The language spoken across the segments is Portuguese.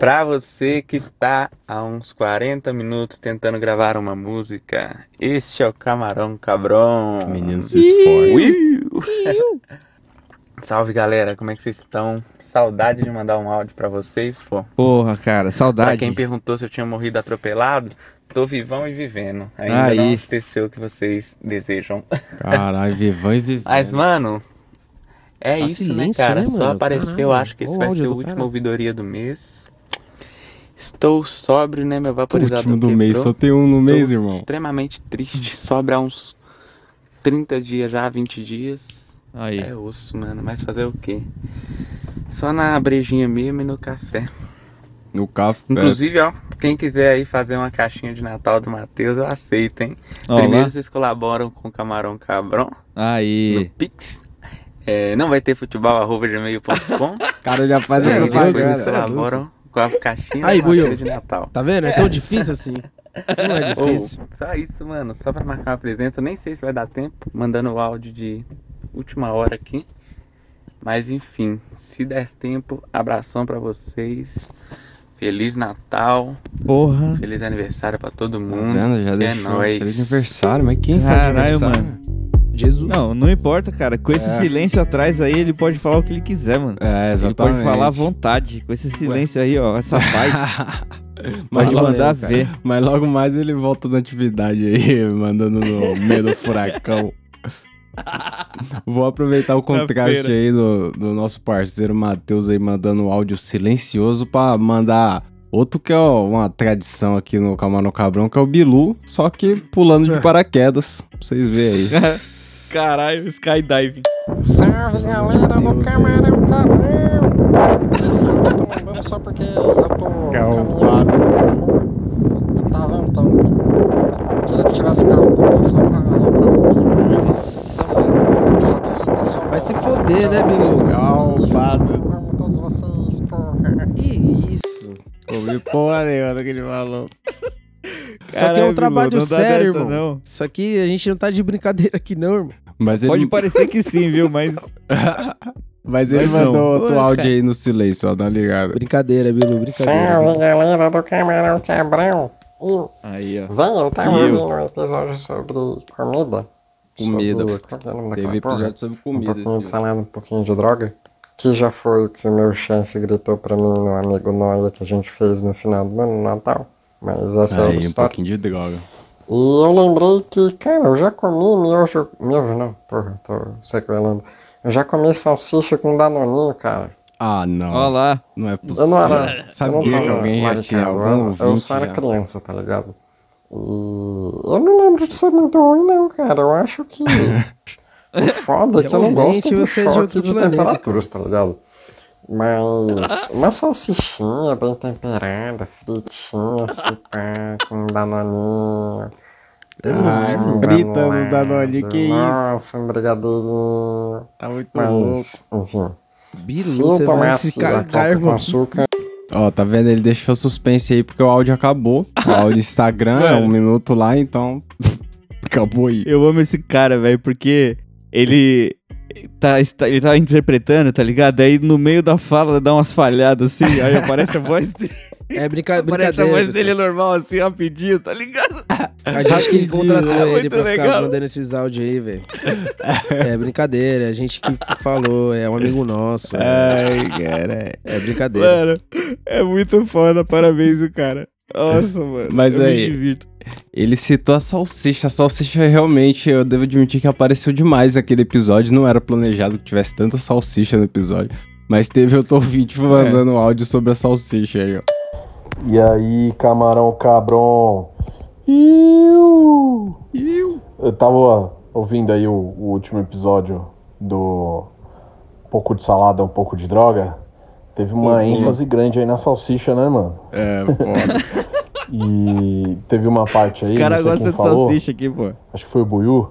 Pra você que está há uns 40 minutos tentando gravar uma música, este é o Camarão Cabrão. Menino se esforça. Salve galera, como é que vocês estão? Saudade de mandar um áudio pra vocês, pô. Porra, cara, Pra saudade. quem perguntou se eu tinha morrido atropelado, tô vivão e vivendo. Ainda Aí. não aconteceu o que vocês desejam. Caralho, vivão e vivão. Mas, mano, é Tá isso, né, silêncio, cara? né, Só apareceu, Caralho, acho que esse o vai ser a do última cara. ouvidoria do mês. Estou sóbrio, né? Meu vaporizador Último do mês, quebrou. só tem um no Estou mês, irmão. extremamente triste, sobra uns 30 dias já, 20 dias. Aí. É osso, mano, mas fazer o quê? Só na brejinha mesmo e no café. No café. Inclusive, ó, quem quiser aí fazer uma caixinha de Natal do Matheus, eu aceito, hein? Ó Primeiro vocês colaboram com o Camarão Cabrão no Aí. Pix. É, não vai ter futebol, arroba gmail.com. O cara já faz Sério, a Deus, Depois propaganda. vocês cara. colaboram com a caixinha Aí, Buiu. de Natal. Tá vendo? É tão difícil assim. Não é difícil. só isso, mano. Só pra marcar uma presença. Eu nem sei se vai dar tempo. Mandando o áudio de última hora aqui. Mas enfim, se der tempo, abração pra vocês. Feliz Natal. Porra. Feliz aniversário pra todo Tá mundo. vendo? Já É deixou. nóis. Feliz aniversário, mas quem faz Caralho, aniversário? mano. Jesus. Não, não importa, cara. Com esse É. silêncio atrás aí, ele pode falar o que ele quiser, mano. É, Ele exatamente. pode falar à vontade. Com esse silêncio aí, ó. Essa paz. Mas pode mandar cara. ver. Mas logo mais ele volta na atividade aí, mandando no meio do furacão. Vou aproveitar o contraste aí do, do nosso parceiro Matheus aí mandando um áudio silencioso pra mandar outro que é uma tradição aqui no Camarão Cabrão, que é o Bilu, só que pulando de paraquedas. Pra vocês verem aí. Caralho, skydiving. Salve galera do Camarão Cabrão! Esse eu tô mandando só porque eu tô caminhando e tá ventando. Queria que tivesse carro também, só pra aloprar um pouquinho mais. Mano. Isso aqui, pessoal. Vai se foder, né, Bilu? Arrombado. Amo todos vocês, porra. Que isso? Ouvi porra nenhuma que ele falou. Isso aqui é um trabalho não dá sério, dessa, irmão. Não. Isso aqui a gente não tá de brincadeira aqui, não, irmão. Mas ele, Pode parecer que sim, viu? Mas. mas ele Mas mandou outro áudio cara. aí no silêncio, ó, dá ligado. Brincadeira, Bilu, brincadeira. Salve galera do Camarão Cabrão! E, Aí, ó. véi, eu tava E eu? ouvindo um episódio sobre comida. Comida. Sobre, qual é o nome Teve daquela porra? episódio sobre um comida. pouquinho de salada, um pouquinho de droga. Que já foi o que o meu chefe gritou pra mim no Amigo Noia que a gente fez no final do ano, no Natal. Mas essa é outra Aí, um história. pouquinho de droga. E eu lembrei que, cara, eu já comi miojo. Miojo não, porra, tô sequelando. Eu já comi salsicha com danoninho, cara. Ah, não. Ó lá. Não é possível. Eu não era. eu Sabia que alguém ia ter maricado, algum eu, só era já. criança, tá ligado? E eu não lembro de ser muito ruim, não, cara. Eu acho que. o foda é que eu não gosto do é de choque de, planeta. temperaturas, tá ligado? Mas uma salsichinha bem temperada, fritinha, assim, pá, com danoninho. Ai, um frita no Danone, que isso? Nossa, um brigadeirinho. Tá muito louco. Mas, enfim. Bilu, se eu você vai tomasse cagar, com açúcar, Ó, tá vendo? Ele deixou suspense aí porque o áudio acabou. O áudio Instagram é um minuto lá, então. acabou aí. Eu amo esse cara, velho, porque ele tá, está- ele tá interpretando, tá ligado? Aí no meio da fala dá umas falhadas assim, aí aparece a voz dele. É brinca Aparece a brincadeira. voz dele normal, assim, rapidinho, tá ligado? A gente que contratou É ele pra ficar legal. mandando esses áudios aí, velho. É brincadeira, a gente que falou, é um amigo nosso. É, Ai, cara. é brincadeira. Mano, é muito foda, parabéns, o cara. Nossa, mano. Mas eu aí- me divirto. Ele citou a salsicha. A salsicha realmente, eu devo admitir que apareceu demais naquele episódio. Não era planejado que tivesse tanta salsicha no episódio. Mas teve outro ouvinte mandando áudio sobre a salsicha aí, ó. E aí, camarão cabrão? Iu! Eu tava ouvindo aí o, o último episódio do Um pouco de salada, um pouco de droga. Teve uma ênfase grande aí na salsicha, né, mano? É, foda. E teve uma parte aí, Os caras gostam de falou, salsicha aqui, pô. acho que foi o Buiu,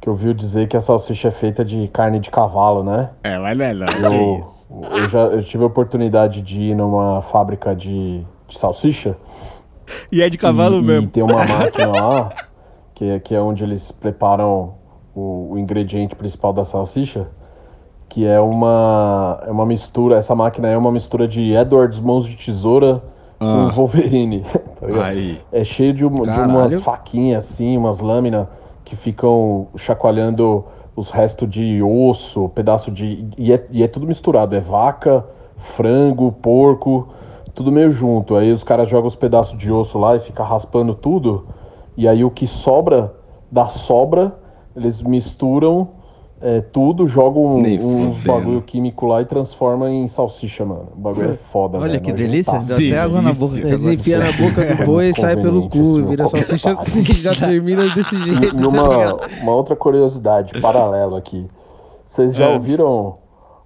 que ouviu dizer que a salsicha é feita de carne de cavalo, né? é, mas não é não. Eu, isso? eu já eu tive a oportunidade de ir numa fábrica de, de salsicha. E é de cavalo e, mesmo. E tem uma máquina lá, que é, que é onde eles preparam o, o ingrediente principal da salsicha. Que é uma, é uma mistura, essa máquina é uma mistura de Edwards Mãos de Tesoura com Ah, Wolverine. tá. É cheio de, um- de umas faquinhas assim, umas lâminas que ficam chacoalhando os restos de osso, pedaço de. E é, e é tudo misturado. É vaca, frango, porco, tudo meio junto. Aí os caras jogam os pedaços de osso lá e fica raspando tudo. E aí o que sobra da sobra, eles misturam é, tudo, Nem uns fudendo. bagulho químico lá e transforma em salsicha, mano. O bagulho é foda, Olha né? que delícia. Nojentaço. Deu até água na boca. Delícia. Eles enfiam na boca do boi e sai pelo cu, Conveniente, vira assim, salsicha assim, já termina desse jeito. E tá uma, ligado? uma outra curiosidade paralela aqui. Vocês já É. ouviram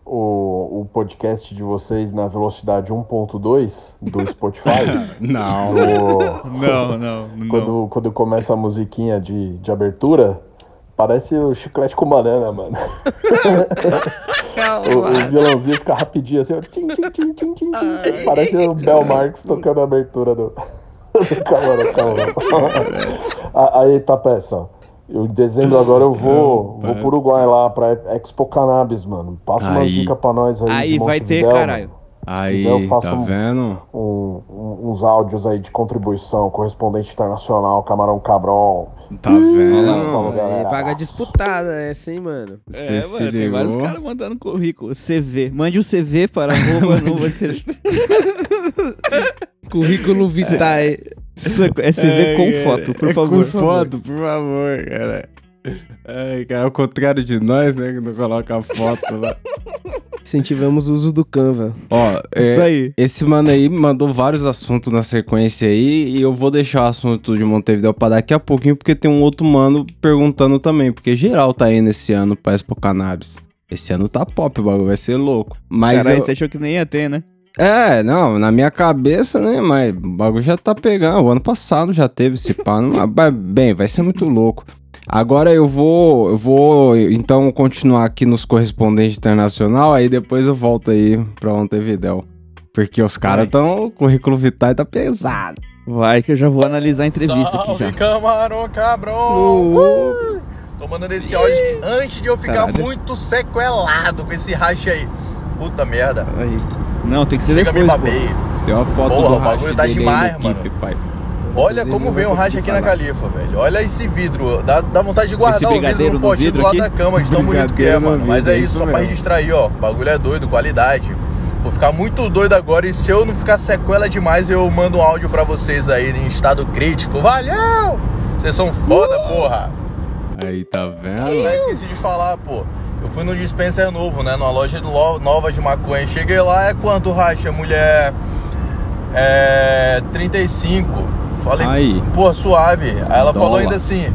o, o podcast de vocês na velocidade 1.2 do Spotify? Não. O- Não, não, não. quando, quando começa a musiquinha de, de abertura, parece o chiclete com banana, mano. o, o violãozinho fica rapidinho assim, ó, tim, tim, tim, tim, tim. parece o Bel Marx tocando a abertura do, do Camarão Camarão. A- Aí tá peça. Eu, em dezembro agora eu vou, vou pro Uruguai lá pra Expo Cannabis, mano. Passa uma dica pra nós aí. Aí vai ter, caralho. mano. Aí, eu faço tá um- vendo? Um- um- uns áudios aí de contribuição, correspondente internacional, Camarão Cabron. Tá vendo? É, vaga disputada essa, hein, mano? É, Você se mano, tem ligou? vários caras mandando currículo. CV. Mande um CV para arroba no Currículo vitae. É é CV Ai, com cara, foto, por é favor. Com foto, por favor, cara. Ai, cara, ao contrário de nós, né, que não coloca a foto lá. Incentivamos o uso do Canva. Ó, é, Isso aí. esse mano aí mandou vários assuntos na sequência aí e eu vou deixar o assunto de Montevideo pra daqui a pouquinho porque tem um outro mano perguntando também, porque geral tá indo esse ano pra Expo Cannabis. Esse ano tá pop, o bagulho vai ser louco. Mas Caralho, eu- você achou que nem ia ter, né? É, não, na minha cabeça, né, mas o bagulho já tá pegando. O ano passado já teve esse pano. Mas, bem, vai ser muito louco. Agora eu vou, eu vou então continuar aqui nos correspondentes internacional, aí depois eu volto aí pra Montevidéu. Porque os caras tão, o currículo vitae tá pesado. Vai que eu já vou analisar a entrevista aqui Salve, já. camarão cabrão! Uh! Tô mandando esse áudio aqui antes de eu ficar Caralho. muito sequelado com esse racha aí. Puta merda. Aí. Não, tem que ser Chega me depois, babei. Tem uma foto Porra, do o bagulho tá demais, no mano. Keep, pai. Olha como vem um racha aqui na falar. califa, velho. Olha esse vidro. Dá, dá vontade de guardar o vidro no potinho do lado aqui? da cama, de tão bonito que é, no mano. Mas vidro, é é isso, só pra mesmo. registrar aí, ó. O bagulho é doido, qualidade. Vou ficar muito doido agora e se eu não ficar sequela demais, eu mando um áudio pra vocês aí em estado crítico. Valeu! Vocês são foda, porra! Aí, tá vendo? Ah, esqueci de falar, pô. Eu fui no dispenser novo, né? Numa loja de lo- nova de maconha. Cheguei lá, é quanto racha, mulher? É. 35. Falei, Aí. pô, suave. Aí ela falou Dólar. ainda assim.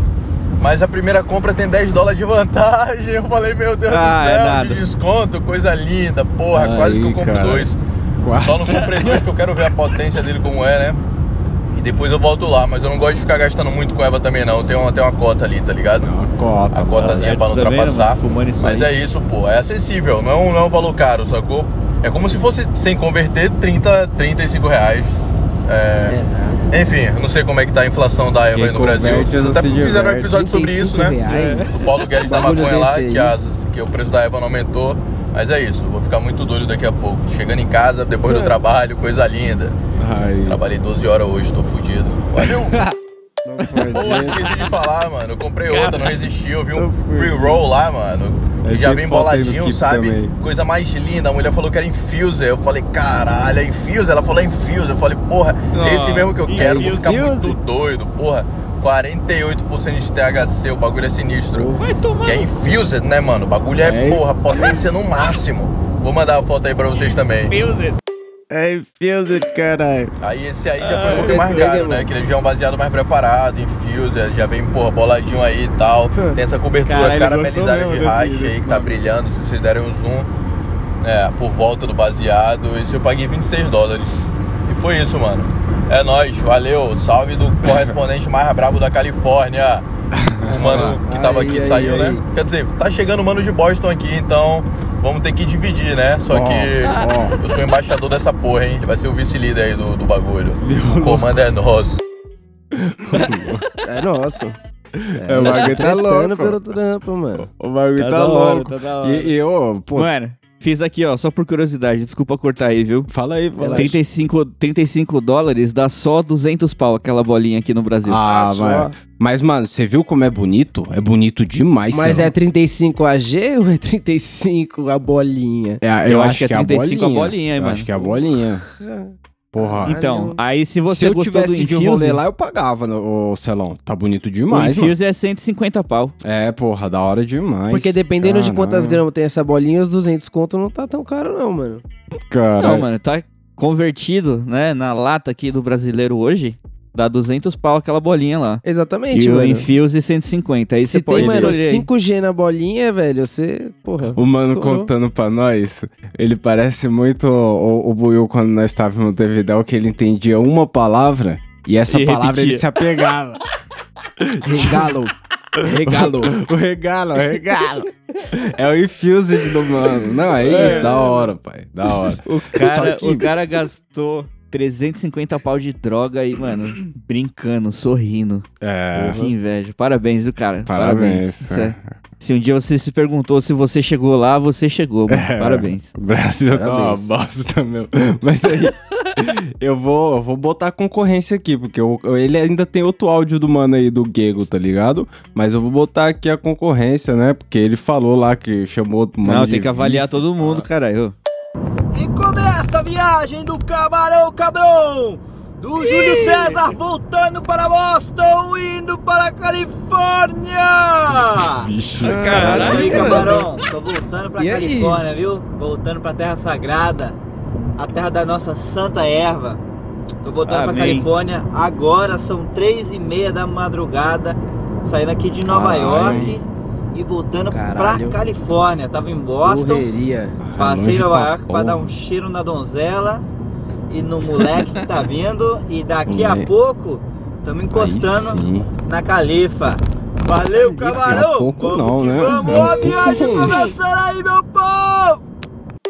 Mas a primeira compra tem 10 dólares de vantagem. Eu falei, meu Deus Ah, do é céu, nada. de desconto, coisa linda. Porra, Aí, quase que eu compro cara. dois. Quase. Só não comprei dois que eu quero ver a potência dele como é, né? E depois eu volto lá. Mas eu não gosto de ficar gastando muito com Eva também, não. Tem uma, tem uma cota ali, tá ligado? É uma cota. A cotazinha pra não também, né, ultrapassar. mano? Fumando isso Mas aí. é isso, pô. É acessível. Não é, um, não é um valor caro, sacou? É como se fosse, sem converter, 30, 35 reais. É... É nada. Enfim, eu não sei como é que tá a inflação da Eva aí no Brasil. Vocês até fizeram um episódio sobre isso, 35 né? reais. O Paulo Guedes da maconha lá, que, as- que o preço da Eva não aumentou. Mas é isso, vou ficar muito doido daqui a pouco. Chegando em casa, depois do trabalho, coisa linda. Aí. Trabalhei 12 horas hoje, tô fudido. Valeu! Pô, esqueci de falar, mano. Eu comprei outra, não resisti. Eu vi um pre-roll lá, mano. É, Que já vem boladinho, sabe? também. Coisa mais linda. A mulher falou que era infuser. Eu falei, caralho, é infuser? Ela falou é infuser. Eu falei, porra, é esse mesmo que eu quero. Vou ficar muito doido, porra. 48% de THC, o bagulho é sinistro. Vai tomar. Que é infuser, né, mano? O bagulho é, É. porra, potência no máximo. Vou mandar a foto aí pra vocês também. É Fuse, caralho. Aí esse aí já foi um pouco mais Legal, caro, né? Que ele já é um baseado mais preparado, infuser, já vem, porra, boladinho aí e tal. Tem essa cobertura Caralho, caramelizada de racha aí que tá brilhando, se vocês derem um zoom. É, por volta do baseado. Esse eu paguei 26 dólares. E foi isso, mano. É nóis, valeu. Salve do correspondente mais brabo da Califórnia. O mano que tava aqui aí, saiu, aí. né? Quer dizer, tá chegando o mano de Boston aqui, então vamos ter que dividir, né? Só Ó, que ó. eu sou embaixador dessa porra, hein? Ele vai ser o vice-líder aí do, do bagulho. O comando é nosso. É nossa. É, o bagulho tá tretando louco. pelo trampo, mano. O bagulho Tá tá, hora, louco. tá hora. E, e ô, pô, Mano, fiz aqui, ó, só por curiosidade, desculpa cortar aí, viu? fala aí, fala aí. 35, 35 dólares dá só 200 pau aquela bolinha aqui no Brasil. Ah, Ah, só. mas, mas, mano, você viu como é bonito? É bonito demais, Mas é 35 a G ou é 35 a bolinha? É, Eu acho que é 35 a bolinha, hein, eu mano. acho que é a bolinha. Porra. Então, aí se você se eu gostou do tivesse de um Infuse, rolê lá, eu pagava no o Celão. Tá bonito o demais, mano. Infuse é 150 pau. É, porra, da hora demais. Porque dependendo de quantas Caralho. gramas tem essa bolinha, os 200 conto não tá tão caro não, mano. Caralho. Não, mano, tá convertido, né, na lata aqui do brasileiro hoje, dá 200 pau aquela bolinha lá. Exatamente, E o mano. Infuse 150. Aí Se você pode tem, mano, escolher aí. 5G na bolinha, velho, você, porra. O mano estourou. contando pra nós, ele parece muito o, o Buiu quando nós estávamos no Devidel, que ele entendia uma palavra e essa E palavra ele repetia. se apegava. Regalo. Regalo. o regalo, o regalo. É o infused do mano. Não, é isso, da hora, pai. Da hora. O cara, que- o cara gastou 350 pau de droga aí, mano, brincando, sorrindo. É. Pô, que inveja. Parabéns, viu, cara? Parabéns. Sé- Se um dia você se perguntou se você chegou lá, você chegou, mano. É. Parabéns. O Brasil tá uma Parabéns. bosta, meu. Mas aí, eu vou, eu vou botar concorrência aqui, porque eu- ele ainda tem outro áudio do mano aí, do Gego, tá ligado? Mas eu vou botar aqui a concorrência, né? Porque ele falou lá que chamou o mano Não, tem que avaliar vice. todo mundo, caralho. Começa a viagem do Camarão Cabrão! Do Júlio César voltando para Boston, indo para a Califórnia! Vixe, Caralho, aí. Camarão, tô voltando pra E aí? Califórnia, viu? Voltando pra Terra Sagrada, a terra da nossa santa erva. Tô voltando pra Amém. Califórnia agora, são três e meia da madrugada, saindo aqui de Nova Caralho. York e voltando Caralho. pra Califórnia. Tava em Boston, Correria. Passei Nova pra York pra dar um cheiro na donzela e no moleque que tá vindo. E daqui a pouco estamos encostando na Califa. Valeu, Califa. camarão! Pouco vamos não, que né? Vamos, É a viagem começando aí, meu povo!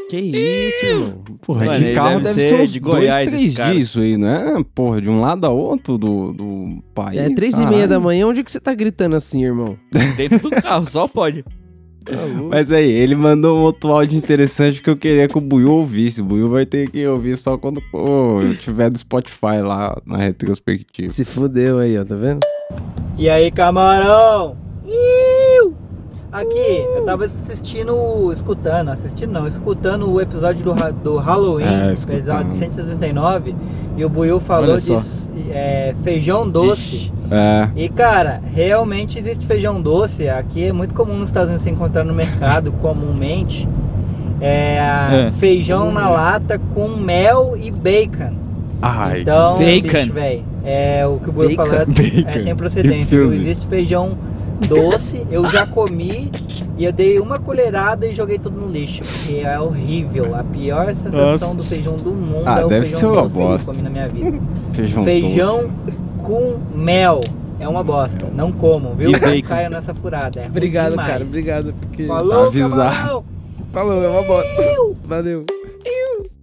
Que isso, irmão? Porra, Mano, de carro deve deve, ser ser uns de Goiás, dois, três dias isso aí, né? Porra, de um lado a outro do, do país. É três e caralho. meia da manhã, onde que você tá gritando assim, irmão? Dentro do carro, só pode. Tá. Mas aí, ele mandou um outro áudio interessante que eu queria que o Buiu ouvisse. O Buiu vai ter que ouvir só quando pô, tiver do Spotify lá na retrospectiva. Se fudeu aí, ó, tá vendo? E aí, camarão? Iu! Aqui, eu tava assistindo, escutando, assistindo não, escutando o episódio do, do Halloween, É, escutando. episódio 169, e o Buiu falou de é, feijão doce. Ixi. É, E cara, realmente existe feijão doce. Aqui é muito comum nos Estados Unidos se encontrar no mercado comumente. É, É. feijão na lata com mel e bacon. ai, então, Bacon. bicho, véi, é o que o Buio Bacon. falou é, é, tem procedência. Existe feijão doce, eu já comi e eu dei uma colherada e joguei tudo no lixo. Porque é horrível. A pior sensação Nossa. do feijão do mundo Ah, é o deve feijão ser uma doce que eu bosta. comi na minha vida. feijão, Feijão doce. com mel. É uma bosta. Não comam, viu? E Não caiam nessa furada. É Obrigado, demais. cara. Obrigado, porque... Falou, Avisar. camarão. Falou, é uma bosta. Valeu.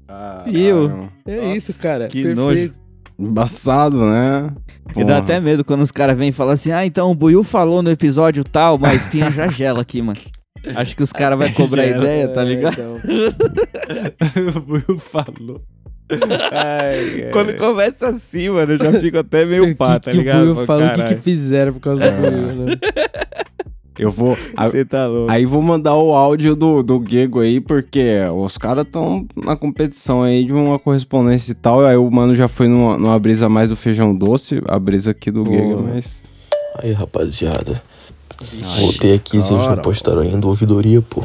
Ah, Iu. caralho. É Nossa, isso, cara. que Perfeito. Embaçado, né? E dá Porra. até medo quando os caras vêm e falam assim: ah, então o Buiu falou no episódio tal, mas a espinha já gela aqui, mano. Acho que os caras vão cobrar Gela. ideia, tá ligado? então. o Buiu falou. Ai, Quando começa assim, mano, eu já fico até meio pá, tá que, ligado? Que o Buiu falou o que, que fizeram por causa do Buiu, né? Eu vou. Você tá louco. Aí vou mandar o áudio do, do Gego aí, porque os caras estão na competição aí de uma correspondência e tal. Aí o mano já foi numa, numa brisa mais do feijão doce, a brisa aqui do Gego, mas. Aí, rapaziada. Voltei aqui, vocês não cara. postaram ainda ouvidoria, pô.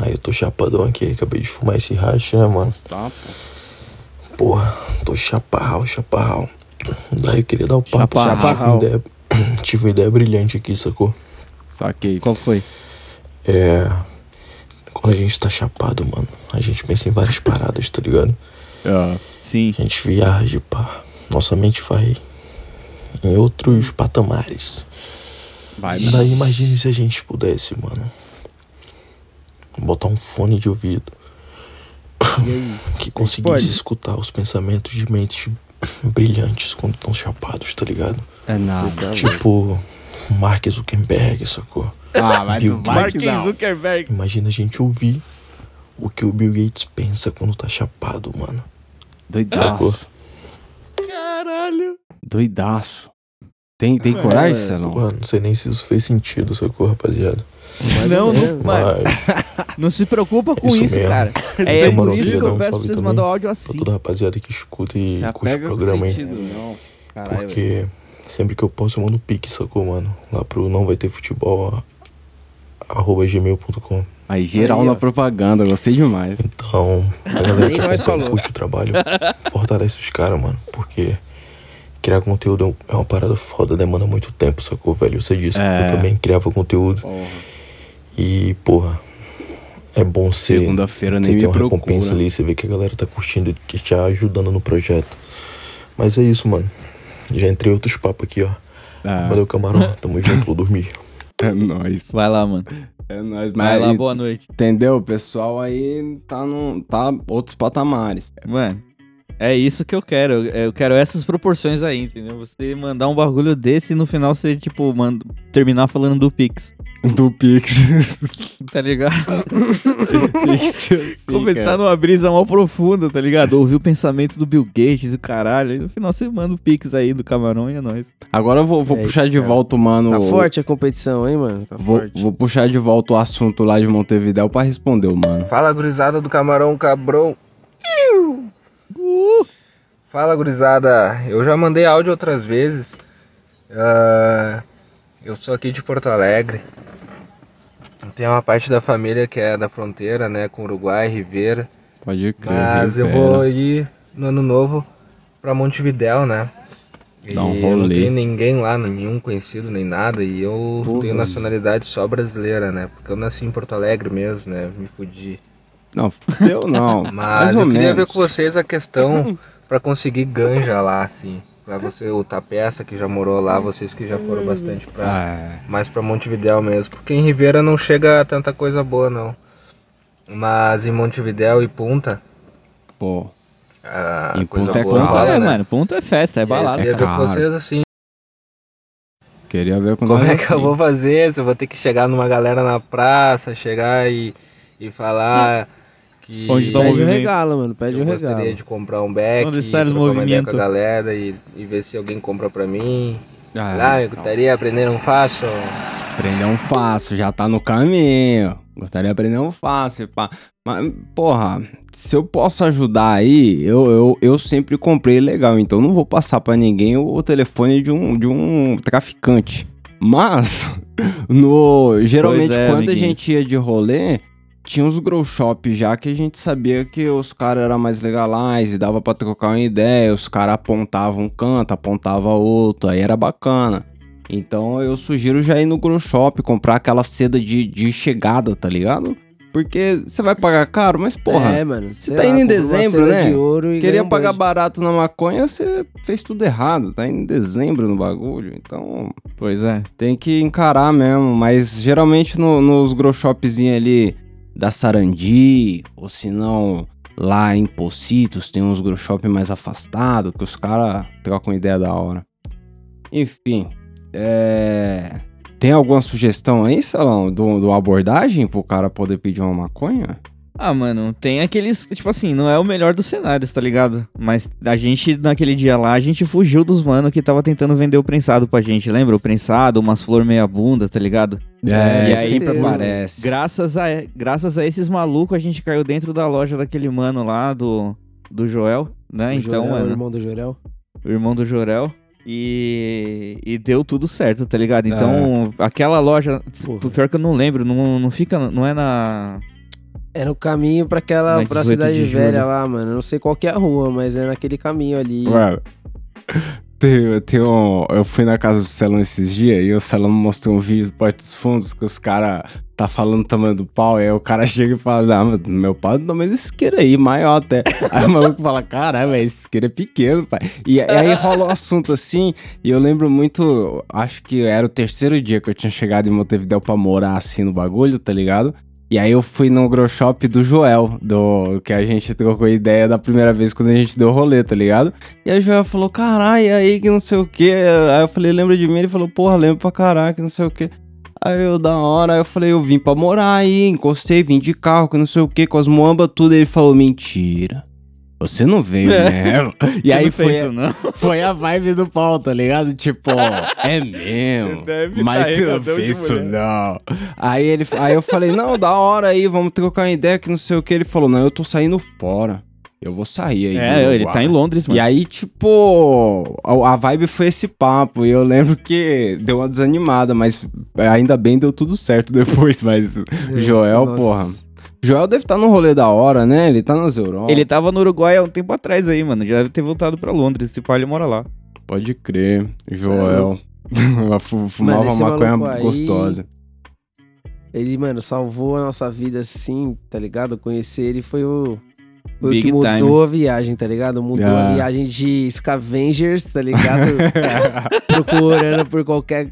Aí eu tô chapadão aqui, acabei de fumar esse racha, né, mano? Tá, Porra, tô chaparral, chaparral. Daí eu queria dar o papo, Chaparral. tive uma ideia, tive uma ideia brilhante aqui, sacou? Saquei. Qual foi? É. Quando a gente tá chapado, mano, a gente pensa em várias paradas, tá ligado? Ah, Sim. A gente viaja, pá. Nossa mente vai em outros patamares. vai, E daí imagine se a gente pudesse, mano. Botar um fone de ouvido que conseguisse escutar os pensamentos de mentes brilhantes quando estão chapados, tá ligado? É nada. Tipo, Mark Zuckerberg, sacou? Ah, vai Bill não. Zuckerberg. Imagina a gente ouvir o que o Bill Gates pensa quando tá chapado, mano. Doidaço. Caralho. Doidaço. Tem, tem coragem, Celão? Mano, não sei nem se isso fez sentido, sacou, rapaziada? Não, não, menos. mano, Mas, não se preocupa com Isso isso, cara. É, Demorou, por isso que eu um peço pra vocês mandar o áudio pra assim. toda a rapaziada que escuta e curte o programa sentido, não. Caralho, velho. Sempre que eu posso eu mando pix, sacou, mano? Lá pro não vai ter futebol, arroba gmail.com. Aí, geral Aí, na propaganda, gostei demais. Então, a galera Nem que acompanha, falou. curte o trabalho, fortalece os caras, mano. Porque criar conteúdo é uma parada foda, demanda muito tempo, sacou, velho? Você disse, É. eu também criava conteúdo. Porra. E, porra, é bom ser. Segunda-feira Você nem tem me uma procura. recompensa ali, você vê que a galera tá curtindo e te te ajudando no projeto. Mas é isso, mano. Já entrei outros papos aqui, ó. Ah, Valeu, camarão. Tamo junto, vou dormir. é nóis. Vai lá, mano. É nóis. Vai Mas, lá, boa noite. entendeu? O pessoal aí tá, num, tá outros patamares. Mano, é isso que eu quero. Eu quero essas proporções aí, entendeu? Você mandar um bagulho desse e no final você, tipo, manda, terminar falando do Pix. Do Pix. Tá ligado? Pix, assim, Começar cara. numa brisa mal profunda, tá ligado? Ouvir o pensamento do Bill Gates e o caralho. E no final você manda o Pix aí do camarão e é nóis. Agora eu vou, vou É puxar isso, de cara. volta o mano. Tá forte a competição, hein, mano? Tá Vou, forte. vou puxar de volta o assunto lá de Montevidéu pra responder o mano. Fala, gurizada do Camarão Cabrão. Fala, gurizada. Eu já mandei áudio outras vezes. Ah, eu sou aqui de Porto Alegre. Tem uma parte da família que é da fronteira, né, com Uruguai, Ribeira. Pode crer. Mas eu vou ir no ano novo pra Montevidéu, né? E Dar um eu não rolê. tenho ninguém lá, nenhum conhecido nem nada. E eu tenho nacionalidade só brasileira, né? Porque eu nasci em Porto Alegre mesmo, né? Me fudi. Não, fudeu não. Mas Mais eu queria menos. ver com vocês a questão pra conseguir ganja lá, assim. Pra você, o Tapeça que já morou lá, vocês que já foram bastante pra. Ah, Mais pra Montevidéu mesmo. Porque em Ribeira não chega a tanta coisa boa, não. Mas em Montevidéu e Punta. pô. A Em Punta é rola, é, né? mano. Ponto é festa, é balada. Eu queria ver com vocês assim. Queria ver com Como é que eu assim. vou fazer? Se eu vou ter que chegar numa galera na praça, chegar e, e falar que. Onde tá o Pede um movimento. regalo, mano. Pede eu um gostaria regalo. de comprar um beck, Onde está o movimento? com a galera e, e ver se alguém compra pra mim. Ah, Lá, eu então. gostaria de aprender um fácil. Aprender um fácil, já tá no caminho. Gostaria de aprender um fácil, pá. Mas, porra, se eu posso ajudar aí, eu, eu, eu sempre comprei legal, então não vou passar pra ninguém o, telefone de um, de um traficante. Mas, no, geralmente é, quando a amiguinhos. gente ia de rolê, tinha uns grow shop já que a gente sabia que os caras eram mais legais e dava pra trocar uma ideia, os caras apontavam um canto, apontavam outro, aí era bacana. Então eu sugiro já ir no grow shop, comprar aquela seda de, de chegada, tá ligado? Porque você vai pagar caro, mas porra, é, mano. você tá lá, indo em compra uma dezembro, né? De e queria um pagar barato na maconha, você fez tudo errado, tá indo em dezembro no bagulho, então Pois é. tem que encarar mesmo, mas geralmente no- nos grow shopzinhos ali da Sarandi, ou se não lá em Pocitos, tem uns grow shop mais afastados, que os caras trocam ideia da hora. Enfim, é... Tem alguma sugestão aí, Salão, do, do abordagem pro cara poder pedir uma maconha? Ah, mano, tem aqueles. Tipo assim, não é o melhor dos cenários, tá ligado? Mas a gente, naquele dia lá, a gente fugiu dos mano que tava tentando vender o prensado pra gente, lembra? O prensado, umas flor meia bunda, tá ligado? É, e aí, sempre certeza. aparece. Graças a, graças a esses malucos, a gente caiu dentro da loja daquele mano lá, do, do Joel, né? O então, Jorel, o mano, irmão do Jorel. o irmão do Jorel. E, e deu tudo certo, tá ligado? Então, aquela loja, Porra. pior que eu não lembro, não, não fica, não é na... É no caminho pra aquela, Na pra 18 cidade de velha lá, mano. Eu não sei qual que é a rua, mas é naquele caminho ali. Mano, tem, tem um, eu fui na casa do Celão esses dias e o Celão mostrou um vídeo do Porto dos Fundos que os caras tá falando o tamanho do pau, e aí o cara chega e fala, ah, mas meu pau é do tamanho desse isqueiro aí, maior até. Aí o maluco fala, caramba, esse isqueiro é pequeno, pai. E, e aí rola um assunto assim, e eu lembro muito, acho que era o terceiro dia que eu tinha chegado em Montevidéu pra morar assim no bagulho, tá ligado? E aí eu fui no grow shop do Joel, do que a gente trocou ideia da primeira vez quando a gente deu rolê, tá ligado? E aí o Joel falou, caralho, aí que não sei o que. Aí eu falei, lembra de mim? Ele falou, porra, lembro pra caralho, que não sei o que. Aí eu, da hora, eu falei, eu vim pra morar aí, encostei, vim de carro, que não sei o que, com as moambas, tudo. Ele falou, mentira. Você não veio mesmo. E Você aí não foi, fez isso, não? foi a vibe do pau, tá ligado? Tipo, é mesmo. Você deve mas tá você não regadão de fez isso, não. Aí, ele, aí eu falei, não, da hora aí, vamos trocar uma ideia que não sei o que. Ele falou, não, eu tô saindo fora. Eu vou sair aí. É, ele Uruguai." tá em Londres, mano. E aí, tipo, a, a vibe foi esse papo. E eu lembro que deu uma desanimada, mas ainda bem deu tudo certo depois. Mas o Joel, Nossa. porra. Joel deve estar no rolê da hora, né? Ele tá nas Europa. Ele tava no Uruguai há um tempo atrás aí, mano. Já deve ter voltado pra Londres. Esse pai ele mora lá. Pode crer. Joel. Fu- Fumava Mano, maconha maluco aí- gostosa. Ele, mano, salvou a nossa vida assim, tá ligado? Conhecer ele foi o. Foi o Big que mudou time. a viagem, tá ligado? Mudou Ah. a viagem de scavengers, tá ligado? Procurando por qualquer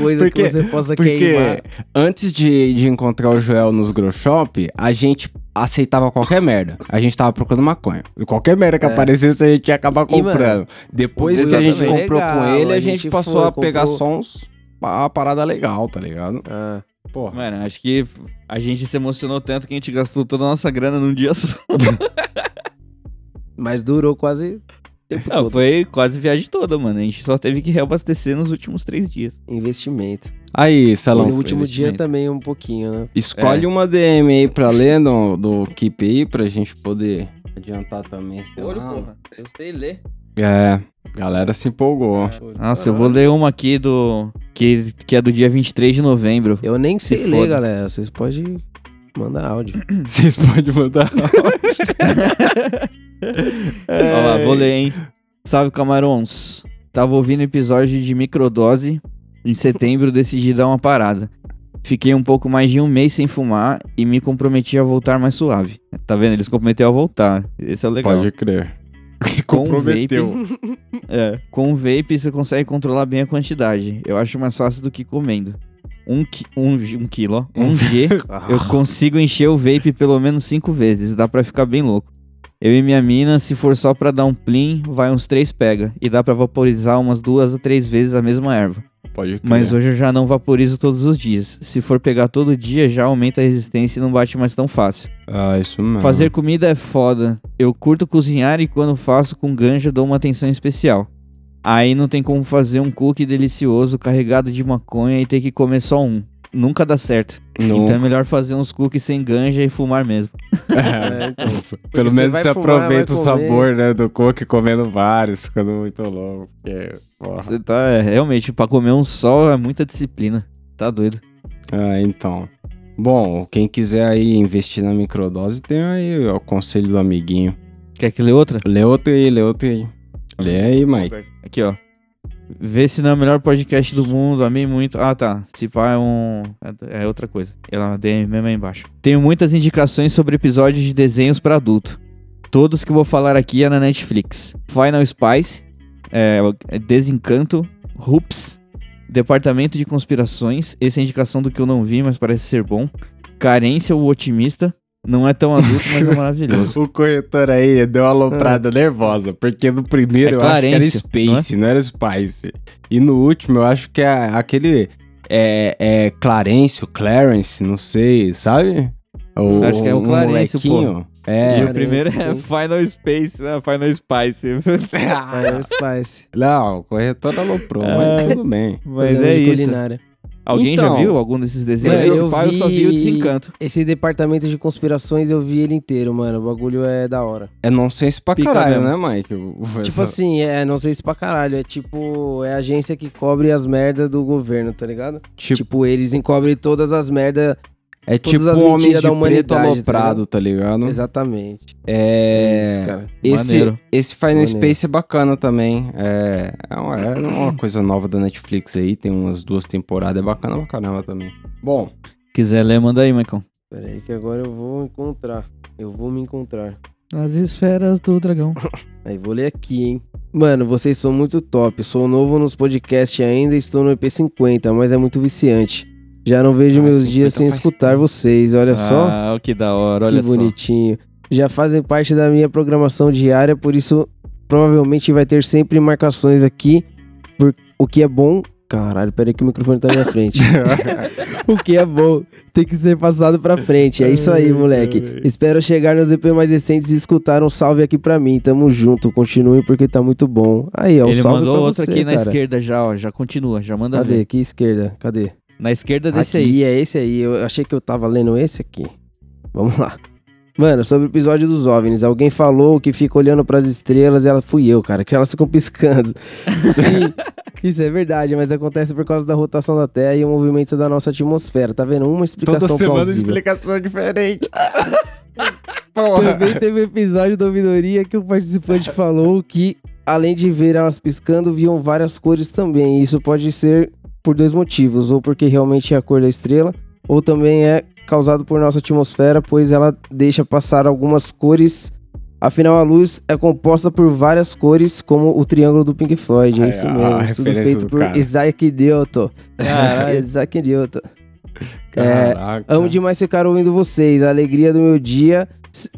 coisa Porque- que você possa Porque queimar. antes de, de encontrar o Joel nos grow shop, a gente aceitava qualquer merda. A gente tava procurando maconha. Qualquer merda que É. aparecesse, a gente ia acabar E, mano, comprando. Depois que a gente também comprou com legal, ele, a, a gente, gente passou foi, a pegar comprou- só uns uma parada legal, tá ligado? Ah, Porra. Mano, acho que a gente se emocionou tanto que a gente gastou toda a nossa grana num dia só. mas durou quase tempo Não, todo. foi quase a viagem toda, mano. A gente só teve que reabastecer nos últimos três dias. Investimento. Aí, E Salão, no último dia também um pouquinho, né? escolhe É. uma DM aí pra ler no, do Keep aí, pra gente poder adiantar também. sei lá. Eu sei ler. É, galera se empolgou. Nossa, eu vou ler uma aqui do. Que, que é do dia 23 de novembro. Eu nem sei Se ler, foda. galera. Vocês podem mandar áudio. Vocês podem mandar. Ó lá, vou ler, hein? Salve, camarões. Tava ouvindo episódio de microdose. Em setembro, decidi dar uma parada. Fiquei um pouco mais de um mês sem fumar e me comprometi a voltar mais suave. Tá vendo? Eles comprometeu a voltar. Esse é o legal. Pode crer. Se Com comprometeu. vape, é, com o vape você consegue controlar bem a quantidade. Eu acho mais fácil do que comendo. Um, qui- um, um quilo, ó. Um G, eu consigo encher o vape pelo menos cinco vezes. Dá pra ficar bem louco. Eu e minha mina, se for só pra dar um plim, vai uns três pega. E dá pra vaporizar umas duas a três vezes a mesma erva. Pode crer. Mas hoje eu já não vaporizo todos os dias. Se for pegar todo dia, já aumenta a resistência e não bate mais tão fácil. Ah, isso mesmo. Fazer comida é foda. Eu curto cozinhar e quando faço com ganja dou uma atenção especial. Aí não tem como fazer um cookie delicioso carregado de maconha e ter que comer só um. Nunca dá certo. Não. Então é melhor fazer uns cookies sem ganja e fumar mesmo. É, então. Pelo menos você fumar, aproveita o sabor, né, do coque comendo vários, ficando muito louco. Porque, porra. Você tá, é, realmente, pra comer um só é muita disciplina. Tá doido. Ah, então. Bom, quem quiser aí investir na microdose, tem aí o conselho do amiguinho. Quer que lê outra? Lê outro aí, lê outro aí. Lê aí, Mike. Aqui, ó. Vê se não é o melhor podcast do mundo, amei muito. Ah, tá. Se pá é um. É é outra coisa. Ela DM mesmo aí embaixo. Tenho muitas indicações sobre episódios de desenhos pra adulto. Todos que eu vou falar aqui é na Netflix: Final Spice, é, é Desencanto, Hoops, Departamento de Conspirações. Essa é a indicação do que eu não vi, mas parece ser bom. Carência, o Otimista. Não é tão adulto, mas é maravilhoso. O corretor aí deu uma aloprada nervosa, porque no primeiro É eu acho que era Space, não, era Spice. E no último eu acho que é aquele. É, é Clarence, o Clarence, não sei, sabe? O, Acho que é o um Clarence. E É. o primeiro é. Final Space, né? Final Spice. Aí, Spice. Não, o corretor aloprou, Ah. mas tudo bem. Mas é de isso. culinária. Alguém já Então, viu algum desses desenhos? mano, Esse eu pai eu só vi o Desencanto. Esse departamento de conspirações eu vi ele inteiro, mano. O bagulho é da hora. É nonsense pra Pica caralho, mesmo. né, Mike? Tipo essa- assim, é, não sei se pra caralho. É tipo, é a agência que cobre as merdas do governo, tá ligado? tipo, Tipo, eles encobrem todas as merdas. É todas tipo homem de da preto humanidade, aloprado, tá ligado? Exatamente. É... isso, cara. Esse, Maneiro. esse Final Maneiro. Space é bacana também. É, é, uma, é uma coisa nova da Netflix aí. Tem umas duas temporadas. É bacana pra caramba também. Bom, Quiser ler, manda aí, Michael. Pera aí que agora eu vou encontrar. Eu vou me encontrar. As esferas do dragão. Aí vou ler aqui, hein? Mano, vocês são muito top. Sou novo nos podcasts ainda, estou no EP50, mas é muito viciante. Já não vejo Ah, meus 50 dias sem faz escutar tempo. vocês, olha só. Ah, que da hora, que olha só. bonitinho. Já fazem parte da minha programação diária, por isso provavelmente vai ter sempre marcações aqui, por, o que é bom. Caralho, peraí que o microfone tá na minha frente. o que é bom tem que ser passado pra frente. É isso aí, moleque. Espero chegar nos EP mais recentes e escutar um salve aqui pra mim. Tamo junto, continue porque tá muito bom. Aí, ó, um Ele salve mandou pra outro você, aqui na cara. esquerda já, ó. Já continua, já manda Cadê? ver. Que esquerda? Cadê? Na esquerda desse aqui, aí. é esse aí. Eu achei que eu tava lendo esse aqui. Vamos lá. Mano, sobre o episódio dos OVNIs, alguém falou que fica olhando pras estrelas e ela fui eu, cara, que elas ficam piscando. Sim, isso é verdade, mas acontece por causa da rotação da Terra e o movimento da nossa atmosfera. Tá vendo? Uma explicação Toda semana plausível. explicação diferente. Também teve um episódio da ouvidoria que o participante falou que, além de ver elas piscando, viam várias cores também. Isso pode ser por dois motivos: ou porque realmente é a cor da estrela, ou também é causado por nossa atmosfera, pois ela deixa passar algumas cores. Afinal, a luz é composta por várias cores, como o triângulo do Pink Floyd. É isso a mesmo. Tudo feito por cara. Isaac Newton. Isaac Newton. É, Caraca. Amo demais ficar ouvindo vocês. A alegria do meu dia.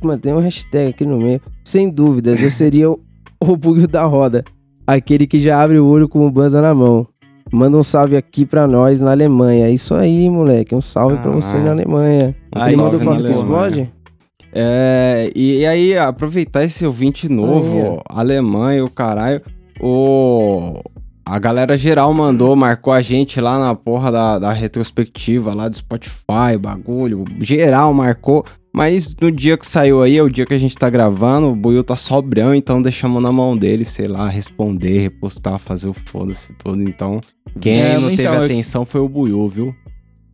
Mano, tem uma hashtag aqui no meio. Sem dúvidas, eu seria o, o bugio da roda. Aquele que já abre o olho com o banza na mão. Manda um salve aqui pra nós na Alemanha. É Isso aí, moleque. Um salve pra você na Alemanha. Você manda salve foto que explode? É, e, e aí, aproveitar esse ouvinte novo, Alemanha, o caralho, o... A galera geral mandou, marcou a gente lá na porra da, da retrospectiva lá do Spotify, bagulho. Geral marcou. Mas no dia que saiu aí, é o dia que a gente tá gravando, o Buiu tá sobrão, então deixamos na mão dele, sei lá, responder, repostar, fazer o foda-se todo. Então, quem É, não teve então, eu- atenção foi o Buiu, viu?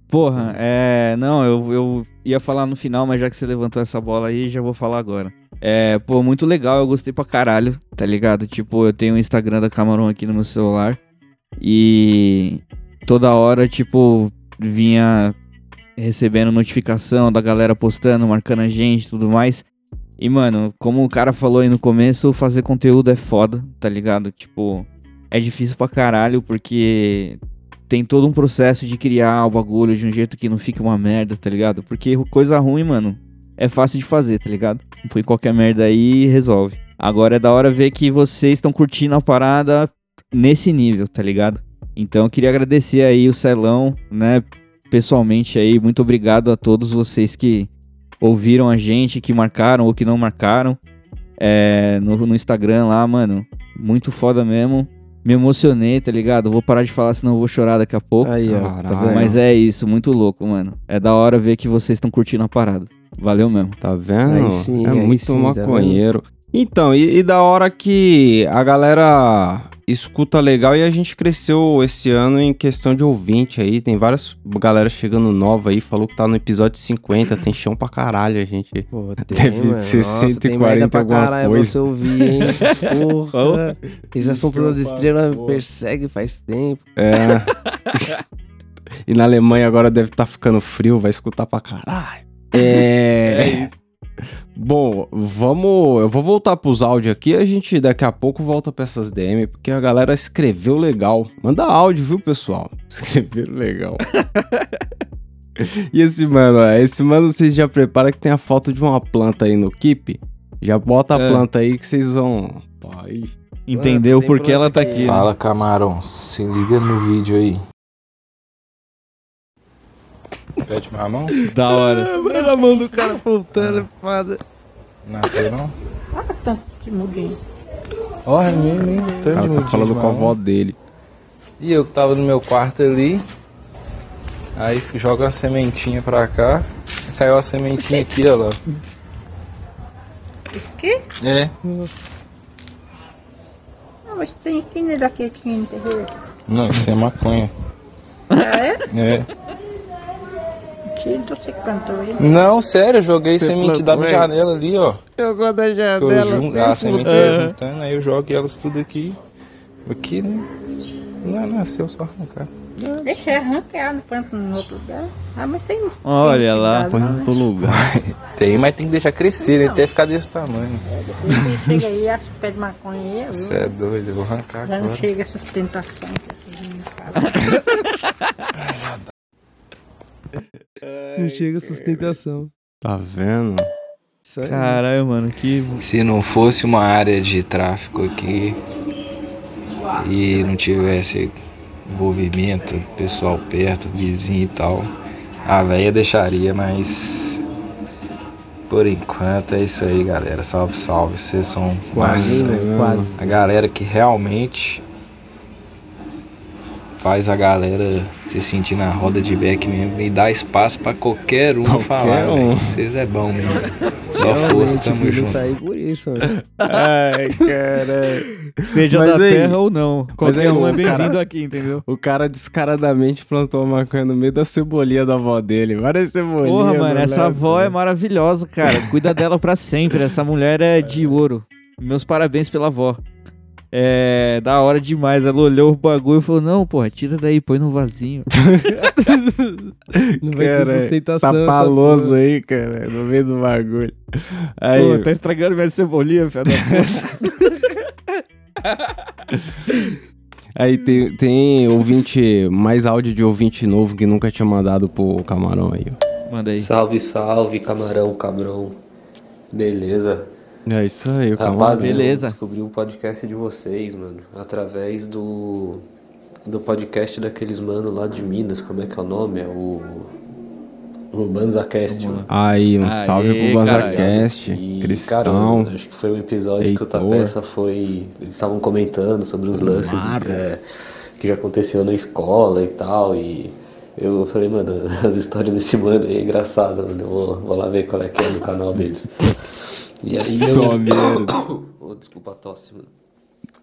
Porra, é. Não, eu, eu ia falar no final, mas já que você levantou essa bola aí, já vou falar agora. É, pô, muito legal, eu gostei pra caralho, tá ligado? Tipo, eu tenho o Instagram da Camarão aqui no meu celular. E toda hora, tipo, vinha recebendo notificação da galera postando, marcando a gente e tudo mais. E, mano, como o cara falou aí no começo, fazer conteúdo é foda, tá ligado? Tipo, é difícil pra caralho, porque tem todo um processo de criar o bagulho de um jeito que não fique uma merda, tá ligado? Porque coisa ruim, mano, é fácil de fazer, tá ligado? Põe qualquer merda aí e resolve. Agora é da hora ver que vocês estão curtindo a parada nesse nível, tá ligado? Então eu queria agradecer aí o Celão, né, pessoalmente aí, muito obrigado a todos vocês que ouviram a gente, que marcaram ou que não marcaram é, no, no Instagram lá, mano. Muito foda mesmo. Me emocionei, tá ligado? Vou parar de falar, senão eu vou chorar daqui a pouco. Aí, ó. Tá? Mas é isso, muito louco, mano. É da hora ver que vocês estão curtindo a parada. Valeu mesmo. Tá vendo? Aí sim, é aí muito sim, tá maconheiro. então, e, e da hora que a galera escuta legal e a gente cresceu esse ano em questão de ouvinte aí. Tem várias galera chegando nova aí, falou que tá no episódio 50, tem chão pra caralho, a gente. Pô, tem, Deve mano. ser Nossa, tem 140 merda pra caralho coisa. você ouvir, hein? Porra. Esse assunto das estrelas persegue faz tempo. É. e na Alemanha agora deve estar ficando frio, vai escutar pra caralho. É. Bom, vamos. Eu vou voltar pros áudios aqui. A gente daqui a pouco volta pra essas DM, porque a galera escreveu legal. Manda áudio, viu, pessoal? Escreveram legal. e esse mano, ó, esse mano vocês já preparam que tem a foto de uma planta aí no Keep. Já bota a É. planta aí que vocês vão. Pô, aí. Entendeu por que ela tá aqui. aqui. né? Fala, camarão. Se liga no vídeo aí. Pede minha mão? Da hora. Mano, a mão do cara apontando, é foda. Nasceu não? Olha tanto de mudinho. Olha, menino. O cara tá falando com a avó dele. E eu que tava no meu quarto ali. Aí joga uma sementinha pra cá. Caiu a sementinha aqui, ó lá. Isso aqui? É. Não, mas tem aqui, né? Daqui aqui no terreiro. Não, isso é maconha. Ah, é? É. Então você cantou aí. Não, sério, eu joguei Você semente da plantou, é? janela ali, ó. Jogou da Eu janela. jun... nem A semente fudeu. ia juntando, aí eu jogo elas tudo aqui. Aqui, né? Não, nasceu só arrancar. Deixa eu arrancar, não planta no outro lugar. Ah, mas sem. Olha lá, Põe em né? outro lugar. Tem, mas tem que deixar crescer, né? Até ficar desse tamanho. Você chega aí, acha pé de maconha aí, eu- Você é doido, eu vou arrancar já não agora. chega essas tentações. Não chega a sustentação. Tá vendo? Caralho, mano, que. Se não fosse uma área de tráfico aqui e não tivesse envolvimento, pessoal perto, vizinho e tal, a véia deixaria, mas por enquanto é isso aí, galera. Salve, salve. Vocês são Quase, mais né? Quase. a galera que realmente faz a galera se sentir na roda de back mesmo e dá espaço pra qualquer um Qualquer falar. um. Vocês é bom mesmo. Só força, tamo junto. tá aí por isso, mano. Ai, cara. Seja Mas da aí- terra ou não. Qualquer aí, um é bem-vindo aqui, entendeu? O cara descaradamente plantou uma maconha no meio da cebolinha da avó dele. Várias cebolinhas. Porra, mano, moleque. essa avó é maravilhosa, cara. Cuida dela pra sempre. Essa mulher é de ouro. Meus parabéns pela avó. É da hora demais. Ela olhou o bagulho e falou: Não, porra, tira daí, põe no vasinho. Não vai Cara, ter sustentação. Tá paloso aí, cara, no meio do bagulho. Aí, Pô, tá estragando minha cebolinha, filha da puta. aí tem, tem ouvinte, mais áudio de ouvinte novo que nunca tinha mandado pro camarão aí, ó. Manda aí. Salve, salve, camarão, cabrão. Beleza? É isso aí, o. Rapaz, Beleza. eu descobri o podcast de vocês, mano, através do do podcast daqueles mano lá de Minas, como é que é o nome? É o o BanzaCast, mano. Aí, um Aê, salve pro. BanzaCast, E, Cristão. cara, acho que foi um episódio que o Heitor. Tapeça foi. Eles estavam comentando sobre os lances é, que já aconteceu na escola e tal. E eu falei, mano, as histórias desse mano aí é engraçado, mano. Eu vou, vou lá ver qual é que é no canal deles. E aí eu. Só merda. Oh, desculpa a tosse, mano.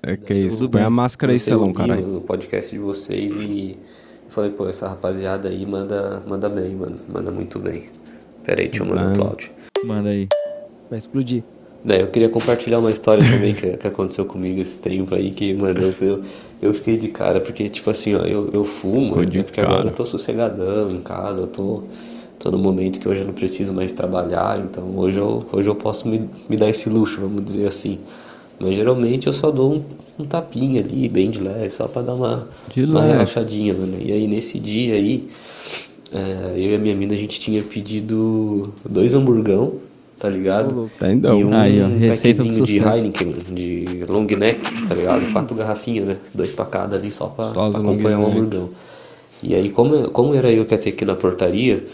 É que isso, Tudo põe a máscara aí, Celão, caralho. O podcast de vocês e eu falei, pô, essa rapaziada aí manda, manda bem, mano. Manda muito bem. Pera aí, deixa eu mandar outro Mano. áudio. Manda aí. Vai explodir. Daí eu queria compartilhar uma história também que, que aconteceu comigo esse tempo aí, que, mano, eu, eu, eu fiquei de cara, porque, tipo assim, ó, eu, eu fumo, né, porque agora cara. eu tô sossegadão em casa, eu tô, tô no momento que hoje eu não preciso mais trabalhar, então hoje eu, hoje eu posso me, me dar esse luxo, vamos dizer assim. Mas geralmente eu só dou um, um tapinha ali, bem de leve, só pra dar uma, uma relaxadinha, mano. E aí nesse dia aí, é, eu e a minha mina, a gente tinha pedido dois hamburgão, tá ligado? Tá E então. um Aí, ó, receita de sucesso. Heineken, de long neck, tá ligado? Quatro garrafinhas, né? Dois pra cada ali só pra, Só pra acompanhar o neck. hamburgão. E aí, como, como era eu que ia ter que ir na portaria,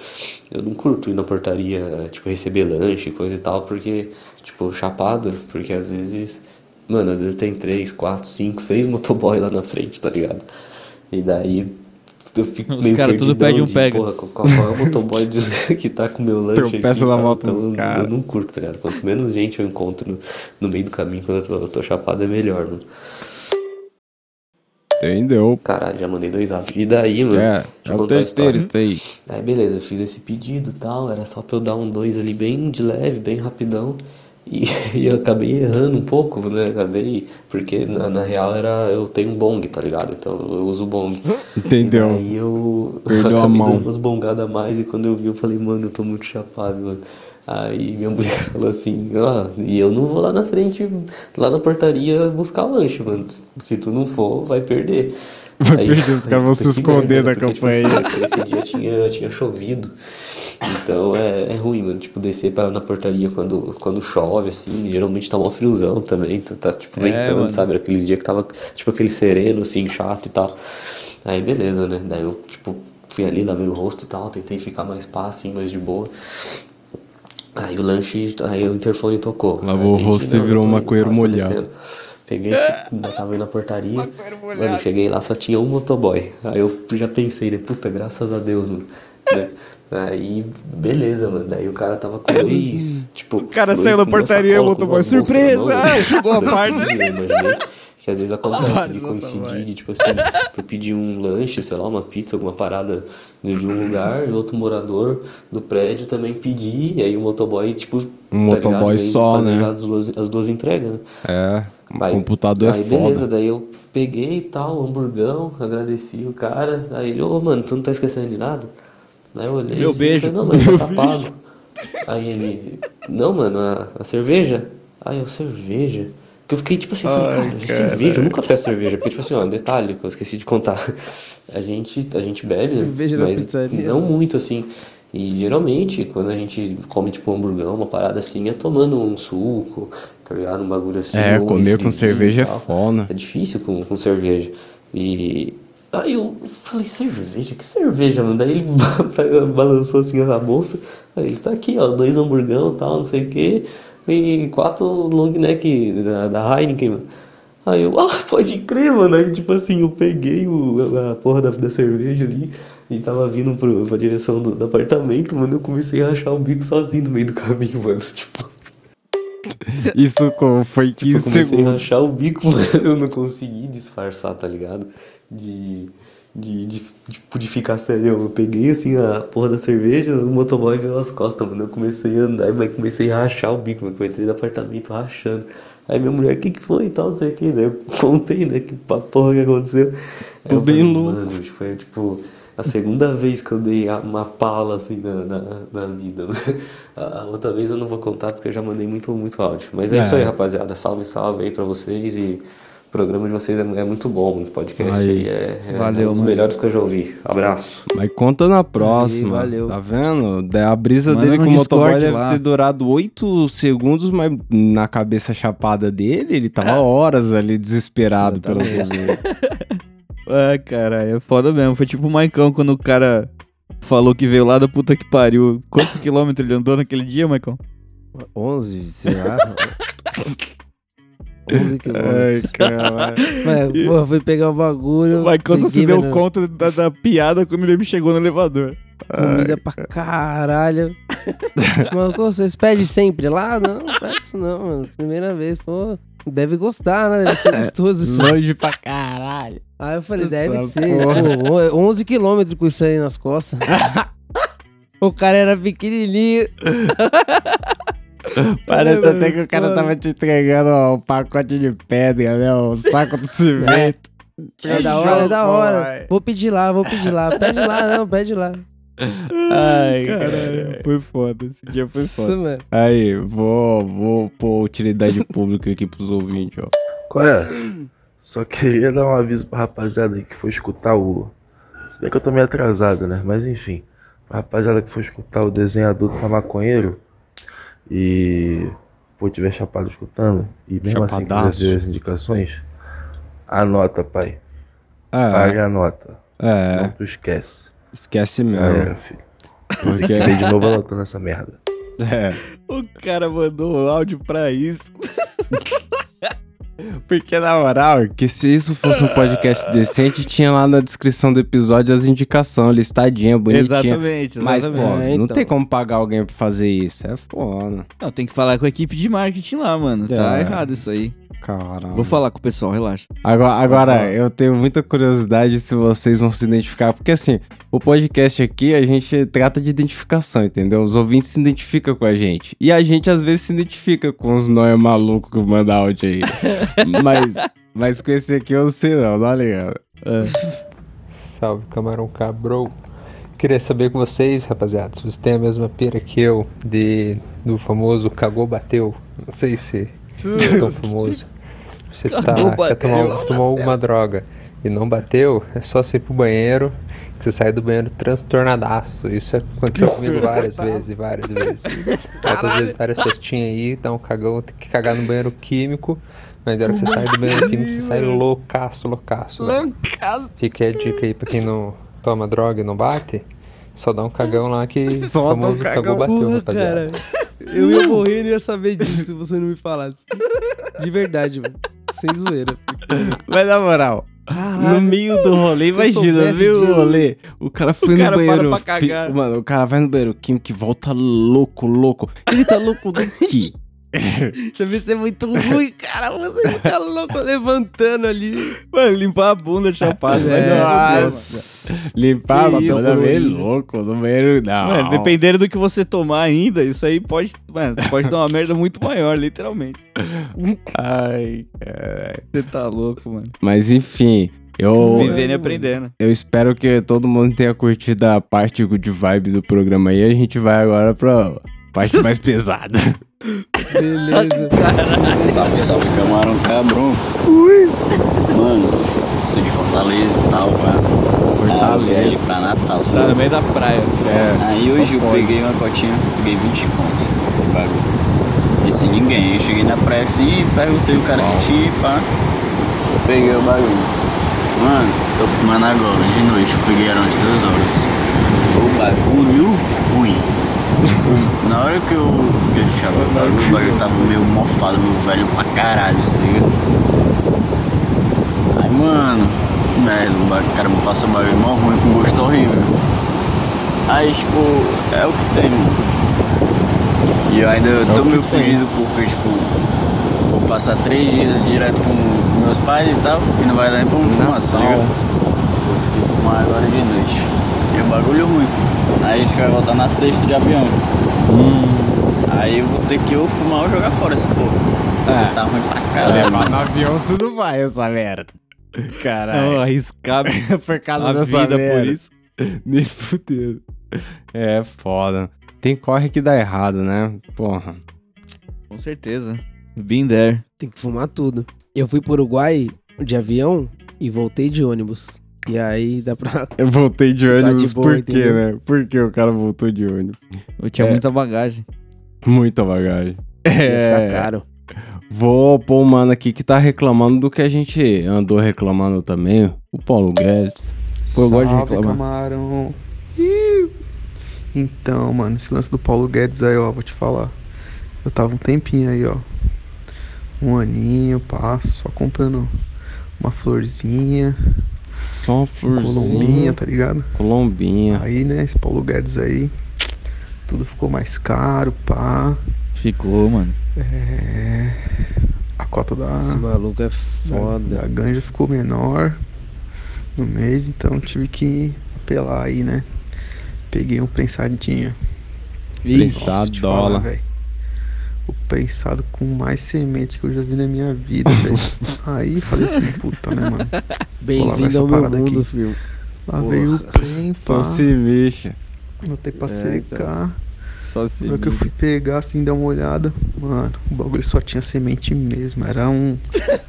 eu não curto ir na portaria, tipo, receber lanche, coisa e tal, porque, tipo, chapado, porque às vezes, mano, às vezes tem três, quatro, cinco, seis motoboy lá na frente, tá ligado? E daí eu fico Os meio cara tudo pede um de, pega. Porra, qual, qual é o motoboy que tá com o meu lanche Tropeça aqui, na volta Então, dos eu- cara. Eu não curto, tá ligado? Quanto menos gente eu encontro no, no meio do caminho quando eu tô, eu tô chapado é melhor, mano. Entendeu? Caralho, já mandei dois áudios. E daí, mano? É, deixa é o a terceiro história. isso aí. Aí beleza, eu fiz esse pedido e tal, era só pra eu dar um dois ali bem de leve, bem rapidão. E, e eu acabei errando um pouco, né? Acabei. Porque na, na real era. Eu tenho um bong, tá ligado? Então eu uso bong. Entendeu? Aí eu Perdeu a acabei mão. dando umas bongadas a mais e quando eu vi eu falei, mano, eu tô muito chapado, mano. Aí minha mulher falou assim, ó, e eu não vou lá na frente, lá na portaria buscar lanche, mano. Se tu não for, vai perder. Vai perder, os caras vão se esconder merda, da porque, tipo, campanha. assim, Esse dia tinha, tinha chovido. Então é, é ruim, mano. Tipo, descer pra na portaria quando, quando chove, assim. Geralmente tá mó friozão também. Tá, tá, tipo, É, ventando, mano. sabe? Aqueles dias que tava, tipo, aquele sereno, assim, chato e tal. Aí beleza, né? Daí eu, tipo, fui ali, lavei o rosto e tal. Tentei ficar mais pá, assim, mais de boa. Aí o lanche, aí o interfone tocou. Lavou o rosto e virou um maconheiro molhado. Peguei, ainda tava indo na portaria. Mano, cheguei lá, só tinha um motoboy. Aí eu já pensei, né? Puta, graças a Deus, mano. Né? Aí, beleza, mano. Daí o cara tava com dois. Tipo, o cara saiu da portaria e o motoboy, surpresa! Chegou a parte. Que às vezes acontece de coincidir, de, tipo assim, tu pedir um lanche, sei lá, uma pizza, alguma parada de um lugar, e outro morador do prédio também pedir, e aí o motoboy, tipo, Um tá ligado? motoboy Vem só, né? As duas, as duas entregas, né? É, o Aí- computador é aí foda. beleza, daí eu peguei e tal, um hamburgão, agradeci o cara. Aí ele, ô mano, tu não tá esquecendo de nada? Aí eu olhei Meu assim, beijo. falei, não, mas já tá pago. Aí ele, não mano, a, a cerveja? Aí eu, cerveja? Que eu fiquei tipo assim, falei, Ai, cara, cara. cerveja, eu nunca peço cerveja. Porque, tipo assim, ó, um detalhe que eu esqueci de contar. A gente, a gente bebe, Cerveja na mas pizzaria. não muito assim. E geralmente, quando a gente come tipo um hamburgão, uma parada assim, é tomando um suco, tá ligado? Um bagulho assim. É, um comer com cerveja é foda. É difícil com, com cerveja. E aí eu falei, cerveja? Que cerveja, mano? Daí ele balançou assim a bolsa. Aí ele tá aqui, ó, dois hamburgão e tal, não sei o quê. E quatro long neck da, da Heineken, mano. Aí eu, ah, pode crer, mano. Aí tipo assim, eu peguei o, a porra da, da cerveja ali e tava vindo pro, pra direção do, do apartamento, mano. Eu comecei a rachar o bico sozinho no meio do caminho, mano. Tipo, Isso foi 15 eu comecei a segundos. rachar o bico, mano. Eu não consegui disfarçar, tá ligado? De. De, de, tipo, de ficar sério. Eu peguei assim a porra da cerveja, o motoboy veio nas costas, mano. Eu comecei a andar, mas comecei a rachar o bico, mano. Eu entrei no apartamento rachando. Aí minha mulher, o que que foi e tal, não sei o que. Daí eu contei, né, que porra que aconteceu. Tô bem falei, louco. Mano, foi tipo a segunda vez que eu dei uma pala assim na, na, na vida. né? A, a outra vez eu não vou contar porque eu já mandei muito, muito áudio. Mas é, É. isso aí, rapaziada. Salve, salve aí pra vocês e. O programa de vocês é, é muito bom, esse podcast Aí. aí é, é Valeu, um dos mano. melhores que eu já ouvi. Abraço. Mas conta na próxima. valeu. Tá vendo? Da- A brisa Manda dele com o motoboy deve lá. ter durado 8 segundos, mas na cabeça chapada dele, ele É. tava horas ali desesperado pelo. Jesus. Ah, caralho, é foda mesmo. Foi tipo o Maicão quando o cara falou que veio lá da puta que pariu. Quantos quilômetros ele andou naquele dia, Maicão? 11, sei lá. 11 Ai, quilômetros. caralho. Mas, porra, fui pegar o bagulho. O Maicão só se deu mano, conta da, da piada quando ele chegou no elevador. Comida pra caralho. Mano, como vocês pedem sempre lá? Não, não pede isso não, mano. Primeira vez, pô. Deve gostar, né? Deve ser gostoso isso. Longe pra caralho. Aí eu falei, deve Essa ser. porra. Pô, 11 quilômetros com isso aí nas costas. o cara era pequenininho. Parece Ai, até que o cara tava te entregando ó, um pacote de pedra, né? Um saco de cimento. É da hora, é da hora. Vou pedir lá, vou pedir lá. Pede lá, não, pede lá. Ai, Caralho, foi foda. Esse dia foi foda. mano. Aí, vou, vou pôr utilidade pública aqui pros ouvintes, ó. Qual é? Só queria dar um aviso pra rapaziada aí que for escutar o. Se bem que eu tô meio atrasado, né? Mas enfim. Pra rapaziada que for escutar o desenhador do maconheiro e pô, tiver chapado escutando e mesmo assim Chapadaço. quiser ver as indicações, anota, pai. É, Pague a nota. Senão é, tu esquece. esquece Já mesmo. era, filho. Porque, Fiquei de novo anotando essa merda. é, O cara mandou áudio pra isso. porque na moral, que se isso fosse um podcast decente, tinha lá na descrição do episódio as indicações, listadinha, bonitinha. Exatamente, Mas, pô, exatamente. É, não então. tem como pagar alguém pra fazer isso. É foda. Não, tem que falar com a equipe de marketing lá, mano. Tá É. errado isso aí. Caralho. Vou falar com o pessoal, relaxa. Agora, agora eu tenho muita curiosidade se vocês vão se identificar, porque assim, o podcast aqui a gente trata de identificação, entendeu? Os ouvintes se identificam com a gente. E a gente às vezes se identifica com os nóia malucos que mandam áudio aí. mas, mas com esse aqui eu não sei não, dá ligado? Salve, camarão cabrão. Queria saber com vocês, rapaziada, se vocês têm a mesma pira que eu de do famoso cagou bateu. Não sei se é tão famoso. Você tá, quer tomar, tomou alguma droga e não bateu, é só você ir pro banheiro, que você sai do banheiro transtornadaço. Isso aconteceu comigo várias vezes, várias vezes. Outras vezes, várias festinhas aí, dá um cagão, tem que cagar no banheiro químico. Mas na hora que você sai do banheiro químico, você sai loucaço, loucaço. velho. Fica a dica aí pra quem não toma droga e não bate. Só dá um cagão lá que Só dá um famoso cagão. cagou bateu, Porra, rapaziada. cara. Eu ia morrer e não ia saber disso se você não me falasse. De verdade, mano. Sem zoeira. Mas na moral, Caralho. no meio do rolê, Se imagina, viu o rolê? O cara foi O cara no para banheiro. pra cagar. Mano, o cara vai no banheiro químico e volta louco, louco. Ele tá louco do quê? Deve ser muito ruim, cara. Você fica louco levantando ali. Mano, limpar a bunda chapada. fuder, mano. Nossa. Limpar a toda vez colorido. louco no banheiro. Não. Mano, dependendo do que você tomar ainda, isso aí pode, mano, pode dar uma merda muito maior, literalmente. Ai, caralho. Você tá louco, mano. Mas enfim, eu, Vivendo e aprendendo. eu espero que todo mundo tenha curtido a parte de vibe do programa aí. A gente vai agora pra parte mais pesada. Beleza. Salve, salve, camarão cabrão. Ui. Mano, sou de Fortaleza e tal, pá. Fortaleza. viagem pra Natal, Tá sabe? no meio da praia. É. Aí hoje eu pode. peguei uma cotinha, peguei 20 conto. Bagulho. E sem ninguém. Eu cheguei na praia assim, perguntei o cara se tinha, pá. Eu peguei o bagulho. Mano, tô fumando agora, de noite. Eu peguei eram umas duas horas. O bagulho ruim. Tipo, na hora que eu, eu deixava o bagulho, o bagulho tava meio mofado, meio velho pra caralho, tá ligado? Aí, mano, merda, o cara me passou bagulho mó ruim com gosto horrível. Aí, tipo, é o que tem, mano. E eu ainda É tô meio tem. fugido porque, tipo, vou passar três dias direto com meus pais e tal, e não vai dar nem pra um fumaça, tá ligado? Eu fiquei fumar agora de noite. E o bagulho ruim. Aí a gente vai voltar na sexta de avião. Aí eu vou ter que ou fumar ou jogar fora essa porra. É. Tá ruim pra caralho. Levar no avião você não vai, essa merda. Caralho. Não, arriscar por causa a dessa vida merda. por isso. Nem fudendo. É foda. Tem corre que dá errado, né? Porra. Com certeza. Been there. Tem que fumar tudo. Eu fui pro Uruguai de avião e voltei de ônibus. E aí dá pra. Eu voltei de Tá ônibus boa, por quê, né? Por que o cara voltou de ônibus? Eu tinha É. muita bagagem. Muita bagagem. Ia É. ficar caro. Vou pôr um mano aqui que tá reclamando do que a gente andou reclamando também. O Paulo Guedes. Pô, eu gosto de reclamar. camarão. Então, mano, esse lance do Paulo Guedes aí, ó, vou te falar. Eu tava um tempinho aí, ó. Um aninho, passo, só comprando uma florzinha. Só uma florzinha. Colombinha, tá ligado? Colombinha. Aí, né, esse Paulo Guedes aí, tudo ficou mais caro, pá. Ficou, mano. É. A cota da. Esse maluco é da- foda. Da ganja ficou menor no mês, então tive que apelar aí, né? Peguei um prensadinho. Falar, dólar. velho. O prensado com mais semente que eu já vi na minha vida, velho. Aí falei assim, puta, né, mano? Bem-vindo ao meu parada mundo, aqui. filho. Lá veio o Porra. prem, Só se mexa. Botei pra É, secar. Só se Na que eu fui pegar, assim, dar uma olhada, mano, o bagulho só tinha semente mesmo. Era um,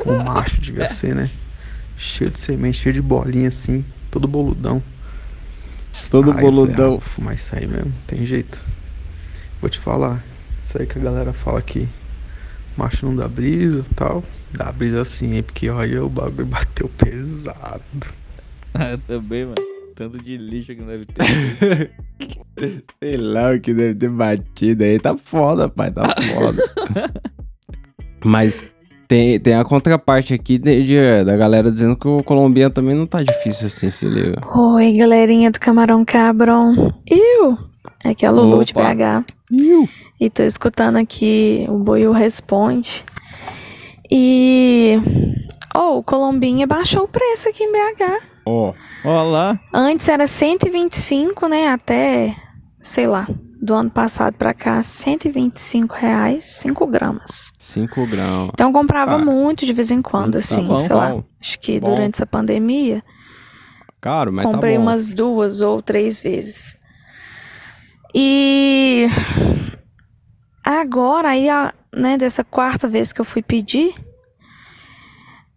um macho, devia ser, né? Cheio de semente, cheio de bolinha, assim, todo boludão. Todo Aí eu falei, boludão. ah, isso aí mesmo, tem jeito. Vou te falar, isso aí que a galera fala que macho não dá brisa e tal. Dá brisa sim, hein? Porque olha, o bagulho bateu pesado. Ah, também, mano. Tanto de lixo que não deve ter. Sei lá o que deve ter batido aí. Tá foda, pai. Tá foda. Mas tem, tem a contraparte aqui de, de- da galera dizendo que o colombiano também não tá difícil assim, se liga. Oi, galerinha do Camarão Cabrão. Iu! Aqui é a Lulu de Opa. BH. E tô escutando aqui o Boiú Responde. E. Oh, o Colombinha baixou o preço aqui em BH. Ó. Ó lá. Antes era 125, né? Até, sei lá, do ano passado pra cá, 125 reais, 5 gramas. 5 gramas. Então eu comprava Ah, muito de vez em quando, tá assim, bom, sei lá. bom. Acho que Bom. durante essa pandemia. Caro, mas Comprei tá umas duas ou três vezes. E agora, aí, a- né, dessa quarta vez que eu fui pedir,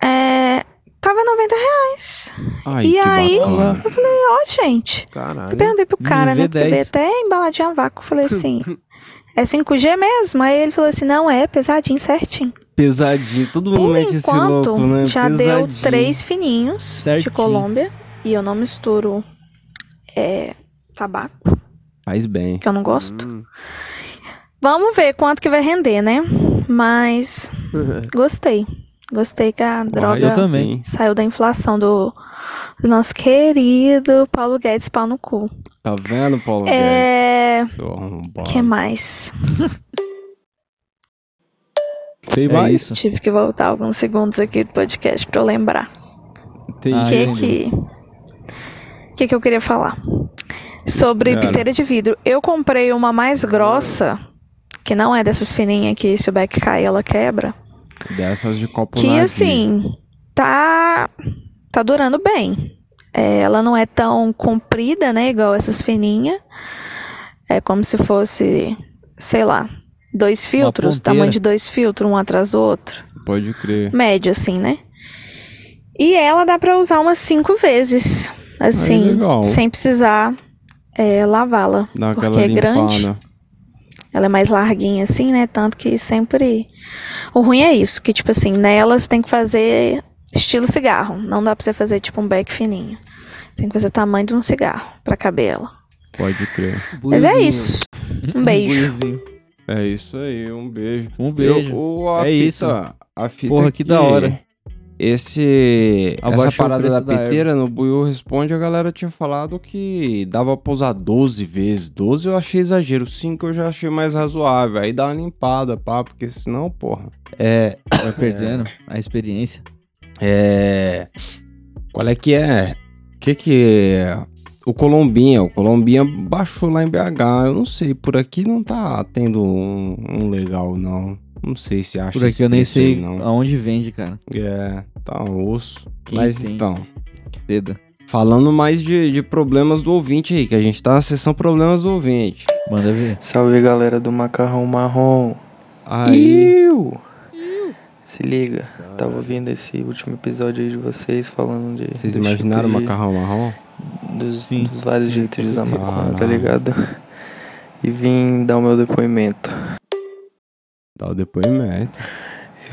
é, tava 90 reais. Ai, e que aí, bacana. eu falei, ó, gente. Caralho. Eu perguntei pro cara, né? Porque eu NV10. veio até embaladinha a vácuo. Eu falei assim, é 5G mesmo? Aí ele falou assim, não, é pesadinho, certinho. Pesadinho. Todo mundo Por mete esse enquanto, louco, né? já deu Pesadinho. três fininhos de Certinho. Colômbia. E eu não misturo é, tabaco, Faz bem. que eu não gosto. Vamos ver quanto que vai render, né? Mas gostei. Gostei que a droga saiu da inflação do, do nosso querido Paulo Guedes pau no cu. Tá vendo, Paulo É. Guedes? Arrombado. que mais? Tem É mais? isso. Tive que voltar alguns segundos aqui do podcast pra eu lembrar. Tem Ah, O que que que que eu queria falar? Sobre Cara. piteira de vidro. Eu comprei uma mais grossa, que não é dessas fininhas que se o beck cai ela quebra. Dessas de copo Que assim, tá tá durando bem. É, ela não é tão comprida, né, igual essas fininhas. É como se fosse, sei lá, dois filtros, tamanho de dois filtros, um atrás do outro. Pode crer. Médio, assim, né? E ela dá pra usar umas cinco vezes. Assim, legal. sem precisar é, lavá-la. Porque é grande. Ela é mais larguinha assim, né? Tanto que sempre. O ruim é isso, que tipo assim, nela você tem que fazer estilo cigarro. Não dá pra você fazer tipo um beck fininho. Tem que fazer tamanho de um cigarro pra caber ela. Pode crer. Mas é isso. Um beijo. É isso aí, um beijo. Um beijo. Eu- o- É fita- isso. A fita Porra, que da hora. Esse. Abaixou essa o parada da piteira no Buiu Responde, a galera tinha falado que dava pra usar 12 vezes. 12 eu achei exagero, 5 eu já achei mais razoável. Aí dá uma limpada, pá, porque senão, porra. É. Vai perdendo a experiência. É. Qual é que é? Que que é? O Colombinha, o Colombinha baixou lá em BH. Eu não sei, por aqui não tá tendo um, um legal, não. Não sei se acha Por aqui esse eu nem aí, sei não. aonde vende, cara. É, tá um osso. Quem Mas tem? então. Cedo. Falando mais de, de problemas do ouvinte aí, que a gente tá na sessão problemas do ouvinte. Manda ver. Salve galera do Macarrão Marrom. Aí. Iu. Se liga, tava ouvindo esse último episódio aí de vocês falando de. Vocês imaginaram o tipos de- macarrão marrom? Dos, dos vários sim, jeitos de usar com maconha, tá certeza. ligado? E vim dar o meu depoimento. Dá o depoimento.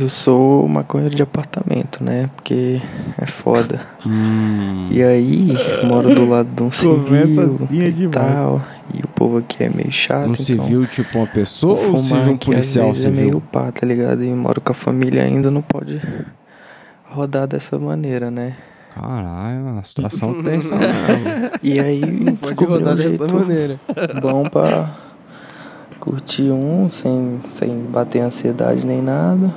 Eu sou maconheiro de apartamento, né? Porque é foda. Hum. E aí, moro do lado de um civil assim, é e demais. tal. E o povo aqui é meio chato, Um então... civil, tipo uma pessoa ou um civil um aqui, às policial vezes, é civil? meio pá, tá ligado? E moro com a família ainda, não pode rodar dessa maneira, né? Caralho, uma situação tensa mesmo. E aí, Pode descobri rodar dessa maneira. Bom pra curtir um, sem, sem bater ansiedade nem nada.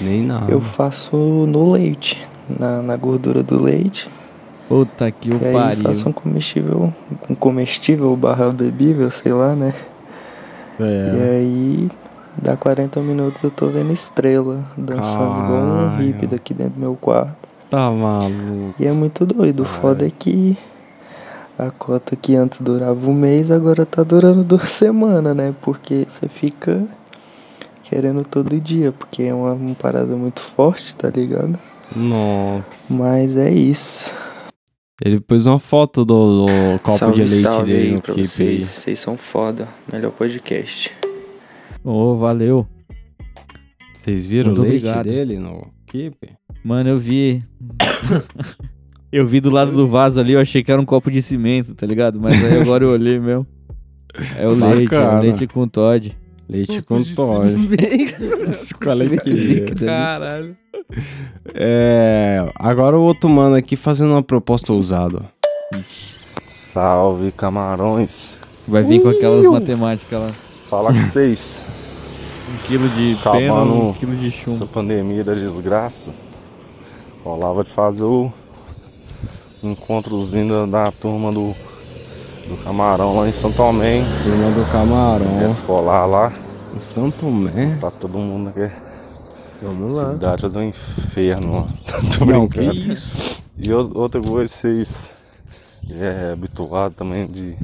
Nem nada. Eu faço no leite, na, na gordura do leite. Puta que o aí pariu. faço um comestível, um comestível barra bebível, sei lá, né? É. E aí, dá 40 minutos eu tô vendo estrela, dançando igual um Caralho. hippie daqui dentro do meu quarto. Tá maluco. E é muito doido. O foda é que a cota que antes durava um mês, agora tá durando duas semanas, né? Porque você fica querendo todo dia, porque é uma, uma parada muito forte, tá ligado? Nossa. Mas é isso. Ele pôs uma foto do, do copo salve, de leite salve dele aí no pra clipe vocês. aí. Vocês são foda. Melhor podcast. Ô, valeu. Vocês viram Muito o leite obrigado. dele no clipe? Mano, eu vi. eu vi do lado do vaso ali, eu achei que era um copo de cimento, tá ligado? Mas aí agora eu olhei mesmo. É o leite, é o leite com Todd. Leite com Todd. Qual é que é? Caralho. É, agora o outro mano aqui fazendo uma proposta ousada. Salve, camarões. Vai vir com aquelas matemáticas lá. Falar com vocês. Um quilo de pena, um quilo de chumbo. Essa pandemia da desgraça. Rolava de fazer o encontrozinho da, da turma do, do camarão lá em São Tomé. Turma do camarão. Escolar lá. Em São Tomé? Tá todo mundo aqui. Vamos lá. Cidade é um inferno. Tô Não, brincando. que isso? E outra coisa, vocês é habituado também de.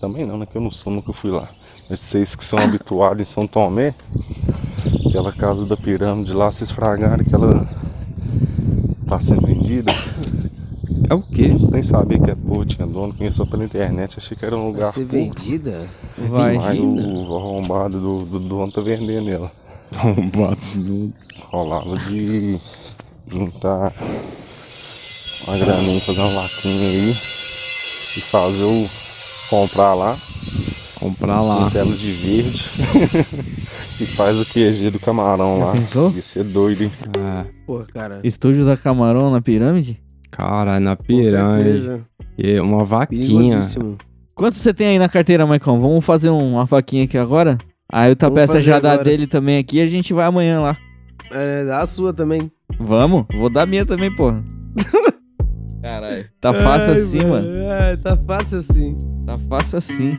Também não, né? Que eu não sou, nunca fui lá. Mas vocês que são habituados em São Tomé, aquela casa da pirâmide lá, vocês fragaram que ela tá sendo vendida. É o quê? Nem sabia que a porra tinha dono, conheceu pela internet, achei que era um lugar. Vai ser público. vendida? Vai. Aí o, o arrombado do, do dono tá vendendo ela. Arrombado do. Rolava de juntar uma graninha, fazer uma vaquinha aí e fazer o. comprar lá. Comprar lá. Um telo de verde e faz o QG do camarão Já lá. pensou? Isso é doido, hein? É. Pô, cara. Estúdio da Camarão na pirâmide? Caralho, na certeza. E uma vaquinha. Quanto você tem aí na carteira, Maicon? Vamos fazer um- uma vaquinha aqui agora? Aí o Tapeça já dá agora. dele também aqui e a gente vai amanhã lá. É, dá a sua também. Vamos? Vou dar a minha também, porra. Caralho. Tá fácil Ai, assim, mano. É, tá fácil assim. Tá fácil assim.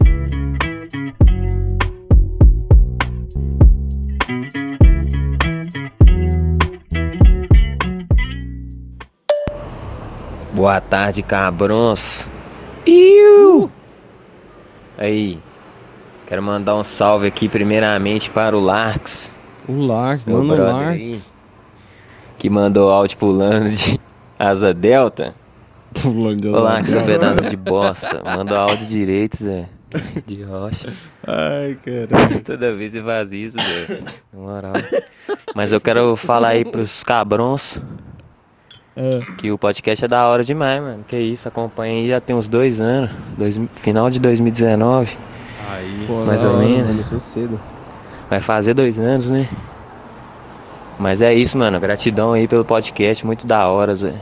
Boa tarde, cabrões. Iu! Aí, Quero mandar um salve aqui primeiramente para o Larks. O Larks, mano, o Larks. aí, que mandou áudio pulando de asa delta. Pulando de asa Larks, seu delta. pedaço de bosta. Mandou áudio direito, Zé. De rocha. Ai, caralho. Toda vez você faz isso, Zé. Na moral. Mas eu quero falar aí pros cabrons. Que o podcast é da hora demais, mano. Que isso, acompanha aí já tem uns dois anos. Dois, final de 2019. Aí, Pô, mais ou menos. Começou cedo. Vai fazer dois anos, né? Mas é isso, mano. Gratidão aí pelo podcast. Muito da hora, Zé.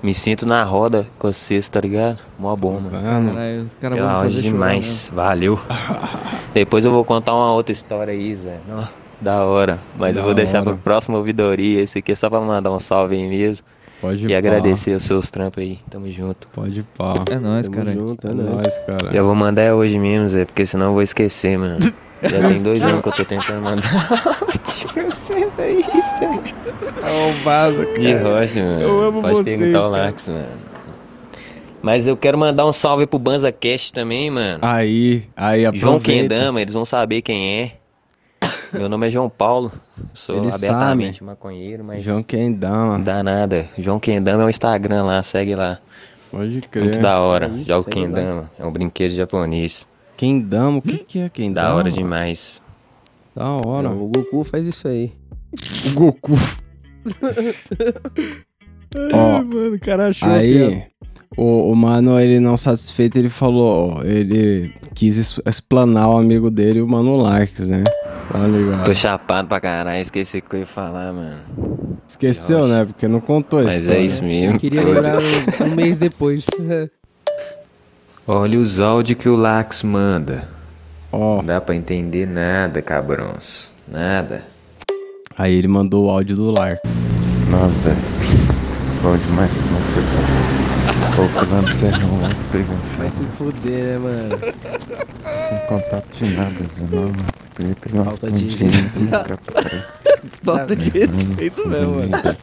Me sinto na roda com vocês, tá ligado? Mó bom, mano. Caralho, os caras vão fazer demais. Valeu. Depois eu vou contar uma outra história aí, Zé. Ó, da hora. Mas Da eu vou deixar hora. pra próxima ouvidoria. Esse aqui é só pra mandar um salve aí mesmo. Pode E pá. agradecer os seus trampos aí. Tamo junto. Pode pá. É nóis, Tamo cara. junto, é É nóis. nóis, cara. Já vou mandar é hoje mesmo, Zé, porque senão eu vou esquecer, mano. Já tem dois anos que eu tô tentando mandar áudio pra vocês aí, Zé. Arrombado, De rocha, mano. Eu amo Pode vocês, perguntar o cara. Lax, mano. Mas eu quero mandar um salve pro Banza Cast também, mano. Aí, aí, João aproveita. Kendama, eles vão saber quem é. Meu nome é João Paulo. Sou Eles abertamente sabem. maconheiro, mas. João Kendama. Não dá nada. João Kendama é o Instagram lá, segue lá. Pode crer. Muito da hora. Aí, Jogo segue lá. Kendama. É um brinquedo japonês. Kendama, o que que é Kendama? Da hora demais. Da hora. O Goku faz isso aí. O Goku. Ó, mano, o cara achou Aí, piada. O, o mano, ele não satisfeito, ele falou, ó, ele quis explanar o amigo dele, o Mano Larks, né? Tá ligado? Tô chapado pra caralho, esqueci o que eu ia falar, mano. Esqueceu, né? Porque não contou Mas história. é isso mesmo. Eu queria lembrar um, um mês depois. Olha os áudios que o Lax manda. Ó. Não dá pra entender nada, cabrões. Nada. Aí ele mandou o áudio do Larks. Nossa, bom demais como você tá. Procurando ser não, né? Pegando Vai se fuder, né, mano? sem contato de nada, Zé. Umas Falta de respeito. Falta de respeito mesmo, mano. Tá.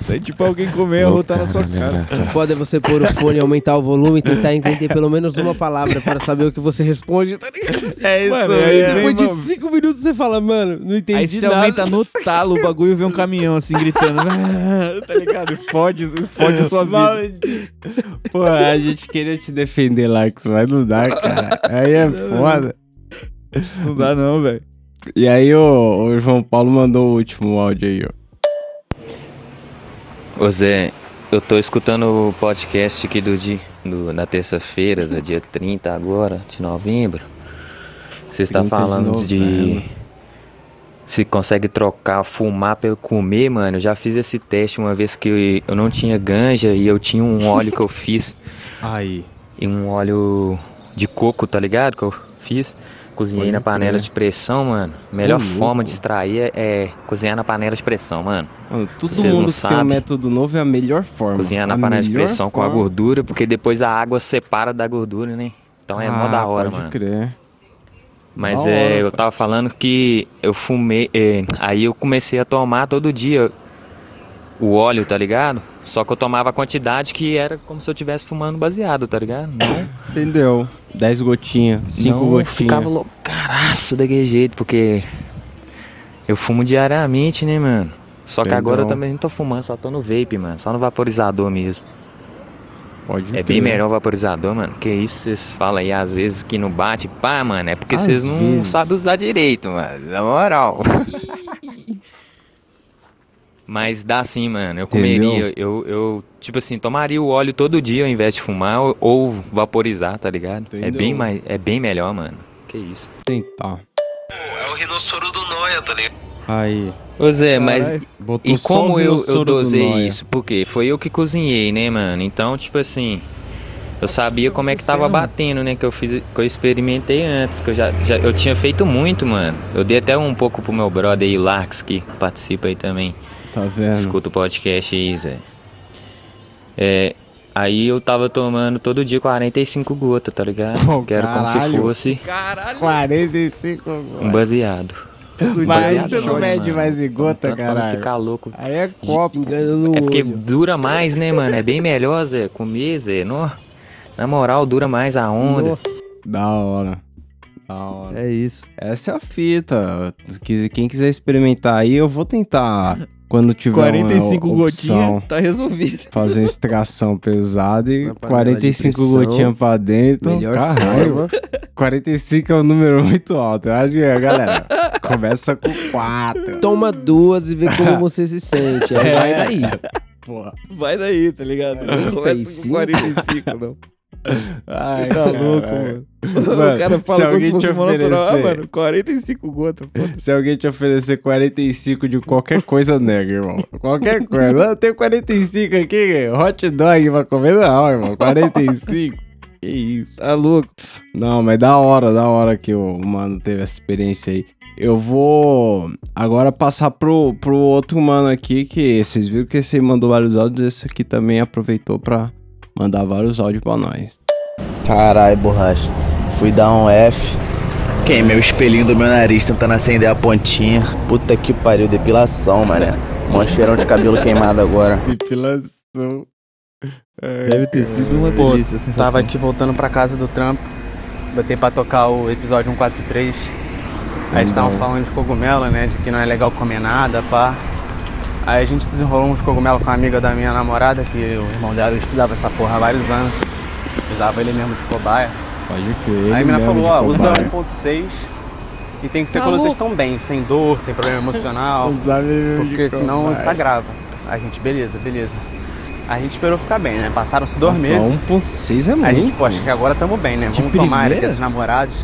Isso aí tipo alguém comer e arrotar na sua cara. O foda é você pôr o fone, aumentar o volume e tentar entender pelo menos uma palavra para saber o que você responde, tá ligado? É isso Mano, aí vem, Depois de mano. cinco minutos você fala, mano, não entendi Aí você nada. aumenta no talo o bagulho e vê um caminhão assim gritando. tá ligado? Fode, fode a sua vida. Pô, a gente queria te defender, Larks, mas não dá, cara. Aí é foda. Não dá não, velho. E aí o, o João Paulo mandou o último áudio aí, ó. Ô Zé, eu tô escutando o podcast aqui do dia, do, na terça-feira, dia 30 agora, de novembro. Você está 30 de falando de, novembro. se consegue trocar fumar pelo comer, mano. Eu já fiz esse teste uma vez que eu, eu não tinha ganja e eu tinha um óleo que eu fiz. Aí. E um óleo de coco, tá ligado? Que eu fiz. Cozinhei na panela de pressão, mano. Melhor Ô, forma de extrair é, é cozinhar na panela de pressão, mano. Mano, todo vocês mundo não que tem um método novo é a melhor forma. Cozinhar na A panela de pressão com a forma. gordura, porque depois a água separa da gordura, né? Então é mó Ah, da hora, pode mano. crer. Mas Da é, hora, eu tava falando que eu fumei. é, aí eu comecei a tomar todo dia o óleo, tá ligado? Só que eu tomava a quantidade que era como se eu estivesse fumando baseado, tá ligado? Não, Entendeu? 10 gotinhas, 5 não gotinhas. ficava loucaraço daquele jeito, porque eu fumo diariamente, né, mano? Só que agora eu também não tô fumando, só tô no vape, mano. Só no vaporizador mesmo. Pode É bem melhor o vaporizador, mano. Que isso vocês falam aí às vezes que não bate, pá, mano. É porque vocês não sabem usar direito, mano. Na moral. Mas dá sim, mano. Eu Entendeu? comeria, eu, eu, tipo assim, tomaria o óleo todo dia ao invés de fumar ou, ou vaporizar, tá ligado? É bem, mais, é bem melhor, mano. Que isso. Tentar. É o rinossoro do Noia, tá ligado? Aí. Ô Zé, mas Caralho. Botou e como eu, eu do dosei Noia. isso? Porque foi eu que cozinhei, né, mano? Então, tipo assim, eu sabia como é que tava batendo, né? Que eu fiz, que eu experimentei antes, que eu já, já eu tinha feito muito, mano. Eu dei até um pouco pro meu brother aí, o Larks, que participa aí também. Tá vendo? Escuta o podcast aí, Zé. É, aí eu tava tomando todo dia 45 gotas, tá ligado? Pô, que era como se caralho. fosse Caralho. 45 um baseado. Mas baseado você não não, mede mano. mais em gota, Tanto pra não caralho. ficar louco. Aí é copo. Engana no É porque dura mais, né, mano? É bem melhor, Zé, comer, Zé. No, na moral, dura mais a onda. Da hora. Da hora. É isso. Essa é a fita. Que- Quem quiser experimentar aí, eu vou tentar. Quando tiver 45 uma opção, gotinhas, tá resolvido. Fazer extração pesada e Na panela de 45 pressão, gotinhas pra dentro. melhor Caralho. forma. 45 é um número muito alto. Eu acho que, a galera, começa com 4. Toma duas e vê como você se sente. Aí É. vai daí. Porra. Vai daí, tá ligado? Não começa com 45, não. Ai, tá cara. louco, mano. Mano, o cara fala como se fosse uma natural. Ah, oferecer- mano, 45 gotas. foda-se. Se alguém te oferecer 45 de qualquer coisa, nega, irmão. Qualquer coisa. Ah, tem 45 aqui, hot dog pra comer. Não, irmão. 45. Que isso. Tá louco. Não, mas da hora, da hora que o mano teve essa experiência aí. Eu vou agora passar pro, pro outro mano aqui, que vocês viram que esse aí mandou vários áudios, esse aqui também aproveitou pra mandar vários áudios pra nós. Carai, borracha. Fui dar um F. Queimei o espelhinho do meu nariz tentando acender a pontinha. Puta que pariu, depilação, mané. Mó cheirão de cabelo queimado agora. Depilação. Deve ter sido uma Pô, delícia. tava aqui voltando pra casa do trampo. Botei pra tocar o episódio 143. Aí eles estavam falando de cogumelo, né? De que não é legal comer nada, pá. Aí a gente desenrolou uns cogumelos com a amiga da minha namorada, que o irmão dela estudava essa porra há vários anos. Usava ele mesmo de cobaia. Pode crer. Aí a menina falou, de ó, usa cobaia. 1.6 e tem que ser Tá quando vocês estão bem, sem dor, sem problema emocional. Usar mesmo de porque senão cobaia. isso agrava. A gente, beleza, beleza. A gente esperou ficar bem, né? Passaram-se dois Nossa, meses. 1.6 é muito. A gente, pô, acho que agora estamos bem, né? De Vamos tomar primeira? aqui dos namorados.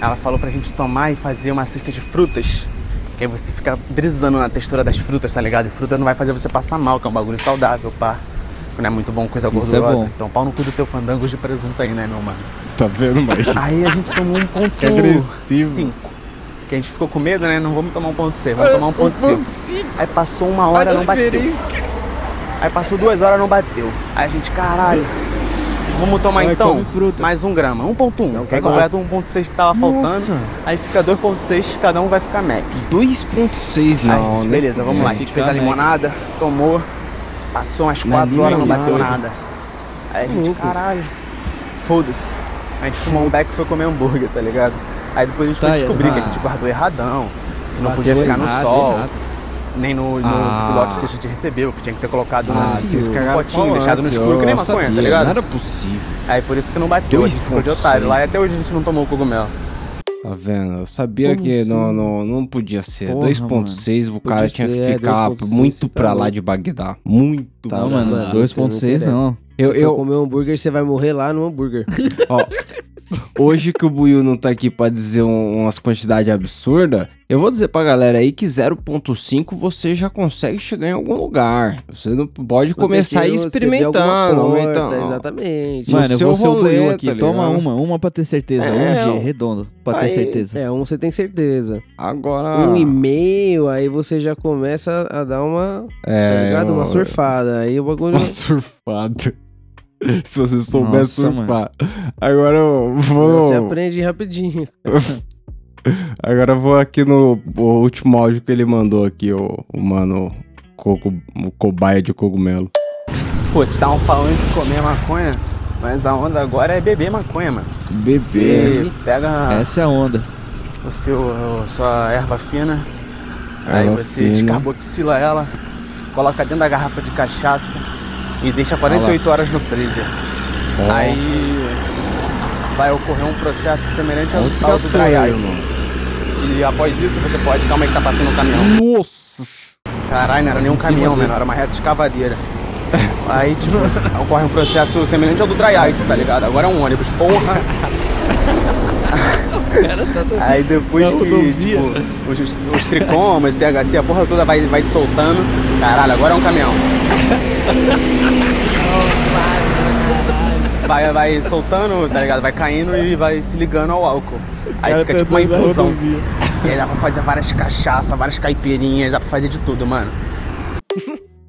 Ela falou pra gente tomar e fazer uma cesta de frutas. Que aí você fica brisando na textura das frutas, tá ligado? E fruta não vai fazer você passar mal, que é um bagulho saudável, pá. Não é muito bom coisa Isso é gordurosa. bom. Então pau no cu do teu fandango de presunto aí, né, meu mano? Tá vendo, mas. Aí a gente tomou um ponto Que agressivo. cinco. Que a gente ficou com medo, né? Não vamos tomar um ponto C, vamos tomar um ponto cinco. Aí passou uma hora, não bateu. Aí passou duas horas, não bateu. Aí a gente, caralho. Vamos tomar Vai, então mais um grama, 1.1. Que aí tá completa o 1.6 que tava faltando. Aí fica 2.6, cada um vai ficar Mac. 2.6 Aí, não, gente, né? beleza, vamos lá. A gente fez a Mac. limonada, tomou. Passou umas Na 4 horas, não bateu nada. Aí a gente, Louco. caralho. Foda-se. A gente tomou um back e foi comer hambúrguer, tá ligado? Aí depois a gente Tá foi descobrir que a gente guardou erradão. Que não podia ficar no errado, sol. errado. Nem no, nos Ah. pilotos que a gente recebeu, que tinha que ter colocado Ah, no, no potinho, deixado no escuro, que nem maconha, sabia, tá ligado? Não era possível. Aí por isso que não bateu, a gente ficou de otário 2.6. lá e até hoje a gente não tomou o cogumelo. Tá vendo? Eu sabia Como que assim? não, não, não podia ser. Porra, 2.6 o cara tinha ser, que é, ficar 2.6 muito você tá pra lá louco. de Bagdá. Muito Tá, mano, lá. não 2.6 interessa. não. Eu, Se for eu, comer um hambúrguer, você vai morrer lá no hambúrguer. ó, hoje que o Buiu não tá aqui pra dizer um- umas quantidades absurdas, eu vou dizer pra galera aí que 0.5 você já consegue chegar em algum lugar. Você não pode começar Você vê alguma experimentando. porta, aumentando. Exatamente. Mano, eu seu vou ser o Buiu aqui. tá Toma uma, uma pra ter certeza. É, um G, redondo, pra ter Aí- certeza. É, um você tem certeza. Agora. Um e meio, aí você já começa a dar uma, É, tá ligado? Uma uma- surfada. Aí o bagulho... Uma surfada. Se você souber Nossa, surfar. Agora eu vou. Você aprende rapidinho. Agora eu vou aqui no o último áudio que ele mandou aqui, o, o mano. Coco, o cobaia de cogumelo. Pô, vocês estavam falando de comer maconha, mas a onda agora é beber maconha, mano. Bebê. Você pega Essa é a onda. o seu, a sua erva fina, aí Erva você fina. descarboxila ela, coloca dentro da garrafa de cachaça e deixa 48 horas no freezer. Aí vai ocorrer um processo semelhante ao, do dry ice. E após isso você pode. Calma aí que tá passando o caminhão. Nossa! Caralho, não era um cima caminhão, mano, era uma reta escavadeira. Aí, tipo, ocorre um processo semelhante ao do dry ice, tá ligado? Agora é um ônibus, porra! Aí depois que, rodovia. tipo, os, os tricomas, THC, a porra toda vai, vai soltando. Caralho, agora é um caminhão. Vai, vai soltando, tá ligado? Vai caindo e vai se ligando ao álcool. Aí Cara, fica tipo uma infusão. E aí dá pra fazer várias cachaças, várias caipirinhas, dá pra fazer de tudo, mano.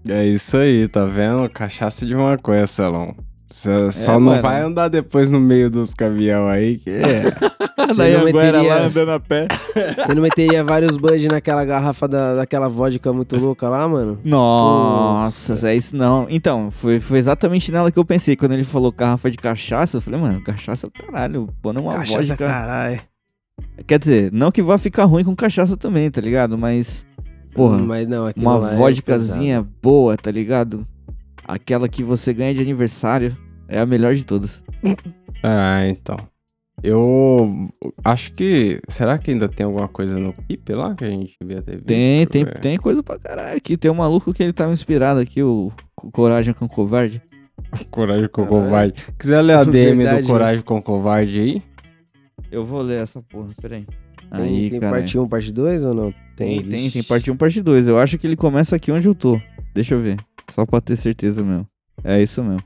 É isso aí, tá vendo? Cachaça de maconha, Celão. Cê só não mano. vai andar depois no meio dos caminhão aí, que é. Você não, agora lá meteria, andando a pé. você não meteria vários buds naquela garrafa da, daquela vodka muito louca lá, mano? Nossa, é isso não. Então, foi, foi exatamente nela que eu pensei. Quando ele falou garrafa de cachaça, eu falei, mano, cachaça é o caralho. Põe uma Cachaça, vodka. caralho. Quer dizer, não que vá ficar ruim com cachaça também, tá ligado? Mas, porra, Mas não, uma lá é vodkazinha boa, tá ligado? Aquela que você ganha de aniversário é a melhor de todas. Ah, então. Eu acho que. Será que ainda tem alguma coisa no Keep lá que a gente devia ter visto? Tem, tem, É. tem coisa pra caralho aqui. Tem um maluco que ele tava inspirado aqui, o Co- Coragem com Covarde. Coragem com Covarde. Quiser ler a DM Verdade, do Coragem com Covarde aí? Eu vou ler essa porra, peraí. Tem, Aí, tem cara. parte 1, parte 2 ou não? Tem, tem, Vixe. tem parte 1, parte 2. Eu acho que ele começa aqui onde eu tô. Deixa eu ver. Só pra ter certeza mesmo. É isso mesmo.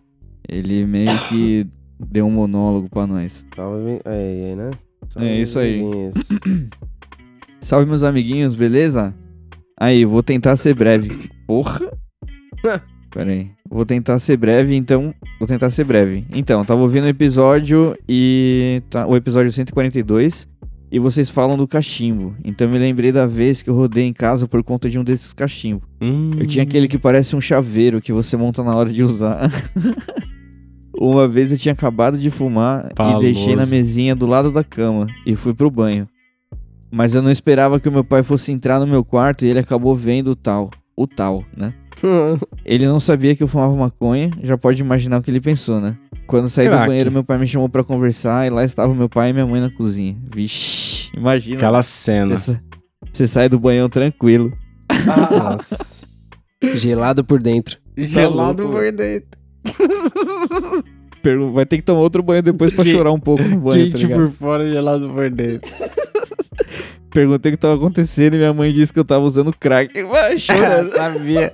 Ele meio que deu um monólogo pra nós. Salve, aí, né? Salve, É isso aí. Salve, meus amiguinhos, beleza? Aí, vou tentar ser breve. Porra! Pera aí. Vou tentar ser breve, então. Vou tentar ser breve. Então, tava ouvindo o episódio e. Tá, o episódio 142. E vocês falam do cachimbo. Então me lembrei da vez que eu rodei em casa por conta de um desses cachimbos. Eu tinha aquele que parece um chaveiro que você monta na hora de usar. Uma vez eu tinha acabado de fumar Paloso. e deixei na mesinha do lado da cama e fui pro banho. Mas eu não esperava que o meu pai fosse entrar no meu quarto e ele acabou vendo o tal. O tal, né? ele não sabia que eu fumava maconha, já pode imaginar o que ele pensou, né? Quando saí do Craque. banheiro, meu pai me chamou pra conversar e lá estava meu pai e minha mãe na cozinha. Vixe, imagina. Aquela cena. Você, você sai do banhão tranquilo. Nossa. Gelado por dentro. Gelado Tá por dentro. Vai ter que tomar outro banho depois pra chorar um pouco no banho, tá Quente ligado? por fora, gelado por dentro. Perguntei o que tava acontecendo e minha mãe disse que eu tava usando crack. Vai chorando. Sabia.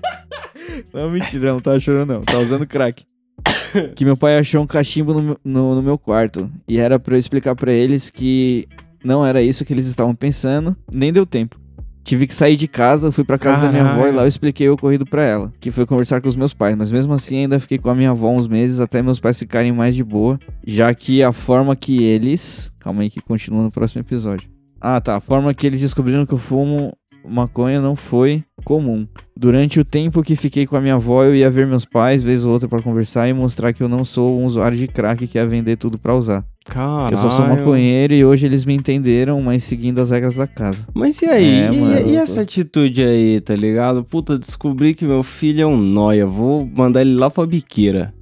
Não, mentira, não tava chorando não. Tava usando crack. que meu pai achou um cachimbo no, meu- no, no meu quarto. E era pra eu explicar pra eles que não era isso que eles estavam pensando. Nem deu tempo. Tive que sair de casa, fui pra casa da minha avó e Caralho. lá eu expliquei o ocorrido pra ela. Que foi conversar com os meus pais. Mas mesmo assim ainda fiquei com a minha avó uns meses até meus pais ficarem mais de boa. Já que a forma que eles... Calma aí que continua no próximo episódio. Ah, tá. A forma que eles descobriram que eu fumo maconha não foi comum. Durante o tempo que fiquei com a minha avó, eu ia ver meus pais, vez ou outra, pra conversar e mostrar que eu não sou um usuário de crack que ia vender tudo pra usar. Caralho. Eu só sou maconheiro e hoje eles me entenderam, mas seguindo as regras da casa. Mas e aí? É, e, mano, e essa atitude aí, tá ligado? Puta, descobri que meu filho é um nóia. Vou mandar ele lá pra biqueira.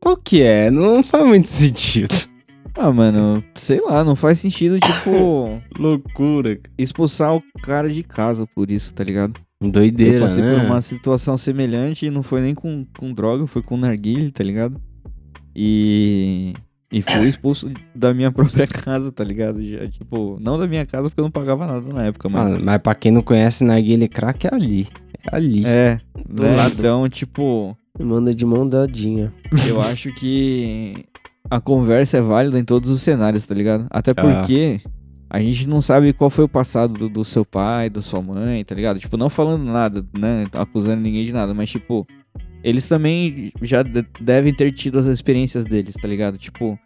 Qual que é? Não faz muito sentido. Ah, mano, sei lá, não faz sentido, tipo. Loucura. Expulsar o cara de casa por isso, tá ligado? Doideira, Eu passei né? por uma situação semelhante e não foi nem com, com droga, foi com narguilha, tá ligado? E. E fui expulso da minha própria casa, tá ligado? Já, tipo, não da minha casa porque eu não pagava nada na época, mas. Mas, mas pra quem não conhece, narguilha crack é ali. É ali. É, Do né? Então, tipo, Manda de mão dadinha. eu acho que a conversa é válida em todos os cenários, tá ligado? Até Ah. A gente não sabe qual foi o passado do, do seu pai, da sua mãe, tá ligado? Tipo, não falando nada, né? Acusando ninguém de nada, mas tipo, eles também já de- devem ter tido as experiências deles, tá ligado? Tipo,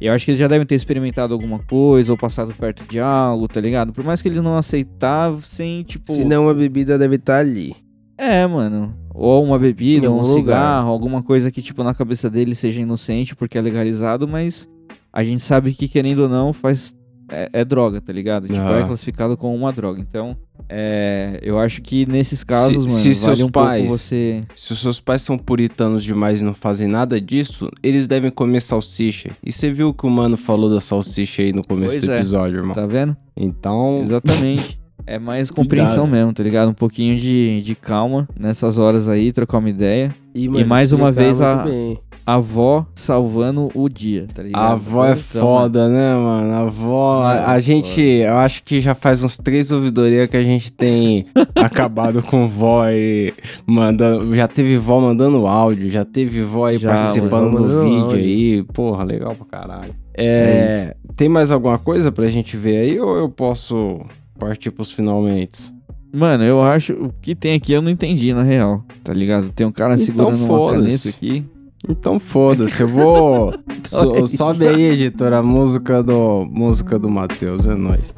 eu acho que eles já devem ter experimentado alguma coisa ou passado perto de algo, tá ligado? Por mais que eles não aceitassem, tipo. Se não, a bebida deve estar ali. É, mano. Ou uma bebida, ou um lugar. cigarro, alguma coisa que, tipo, na cabeça dele seja inocente porque é legalizado, mas a gente sabe que, querendo ou não, faz. É, é droga, tá ligado? Tipo, Ah. é classificado como uma droga. Então, é, eu acho que nesses casos, se, mano, se vale seus um pais, você. se os seus pais são puritanos demais e não fazem nada disso, eles devem comer salsicha. E você viu o que o mano falou da salsicha aí no começo Pois do é. episódio, irmão? Tá vendo? Então. Exatamente. É mais compreensão Cuidado. mesmo, tá ligado? Um pouquinho de, de calma nessas horas aí, trocar uma ideia. E, E, mano, mais uma vez a, bem. a avó salvando o dia, tá ligado? A avó é Então, foda, né, mano? A avó. A, a É, gente. Eu acho que já faz uns três ouvidorias que a gente tem acabado com vó e manda, Já teve vó mandando áudio, já teve vó aí Já, participando mano, do mandando vídeo áudio. aí. Porra, legal pra caralho. É É. tem mais alguma coisa pra gente ver aí ou eu posso partir pros finalmente? Mano, eu acho. O que tem aqui eu não entendi, na real. Tá ligado? Tem um cara Então segurando uma caneta aqui. Então foda-se, eu vou. so- é sobe aí, editora, a música do. Música do Matheus, é nóis.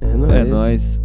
É nóis. É nóis.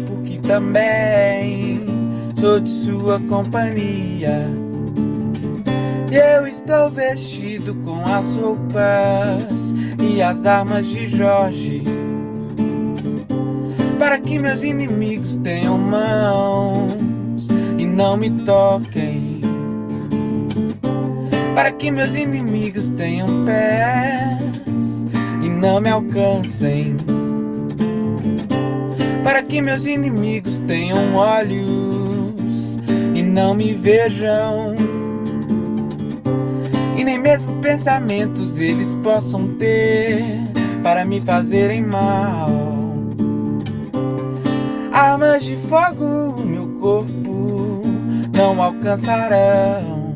Porque também sou de sua companhia. E eu estou vestido com as roupas e as armas de Jorge. Para que meus inimigos tenham mãos e não me toquem. Para que meus inimigos tenham pés e não me alcancem. Para que meus inimigos tenham olhos e não me vejam. E nem mesmo pensamentos eles possam ter para me fazerem mal. Armas de fogo meu corpo não alcançarão.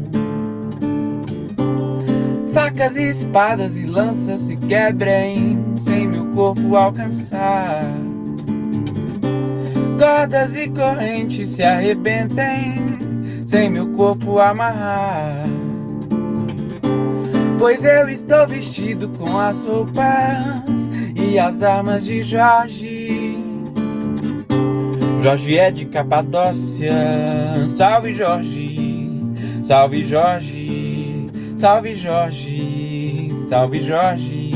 Facas e espadas e lanças se quebrem sem meu corpo alcançar. Cordas e correntes se arrebentem sem meu corpo amarrar. Pois eu estou vestido com as roupas e as armas de Jorge. Jorge é de Capadócia, salve Jorge, salve Jorge, salve Jorge, salve Jorge,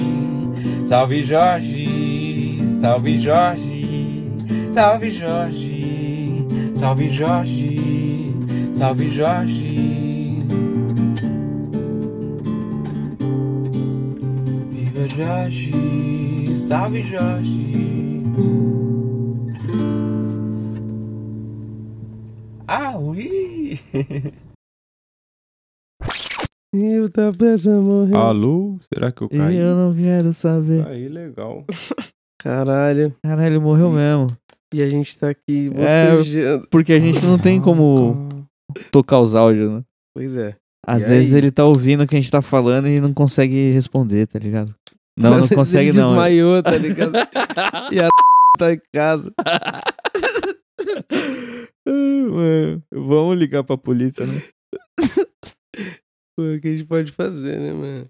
salve Jorge, salve Jorge, salve Jorge, salve Jorge, salve Jorge. Viva Jorge, salve Jorge. Ah, ui! E o Tapeça morreu. Alô? Será que eu caí? Eu não quero saber. Aí, legal. Caralho. Caralho, morreu mesmo. E a gente tá aqui É, bocejando. porque a gente não tem como tocar os áudios, né? Pois é. Às E vezes aí? ele tá ouvindo o que a gente tá falando e não consegue responder, tá ligado? Não, Às não consegue ele não. desmaiou, tá ligado? e a tá em casa. Mano, vamos ligar pra polícia, né? Pô, o que a gente pode fazer, né, mano?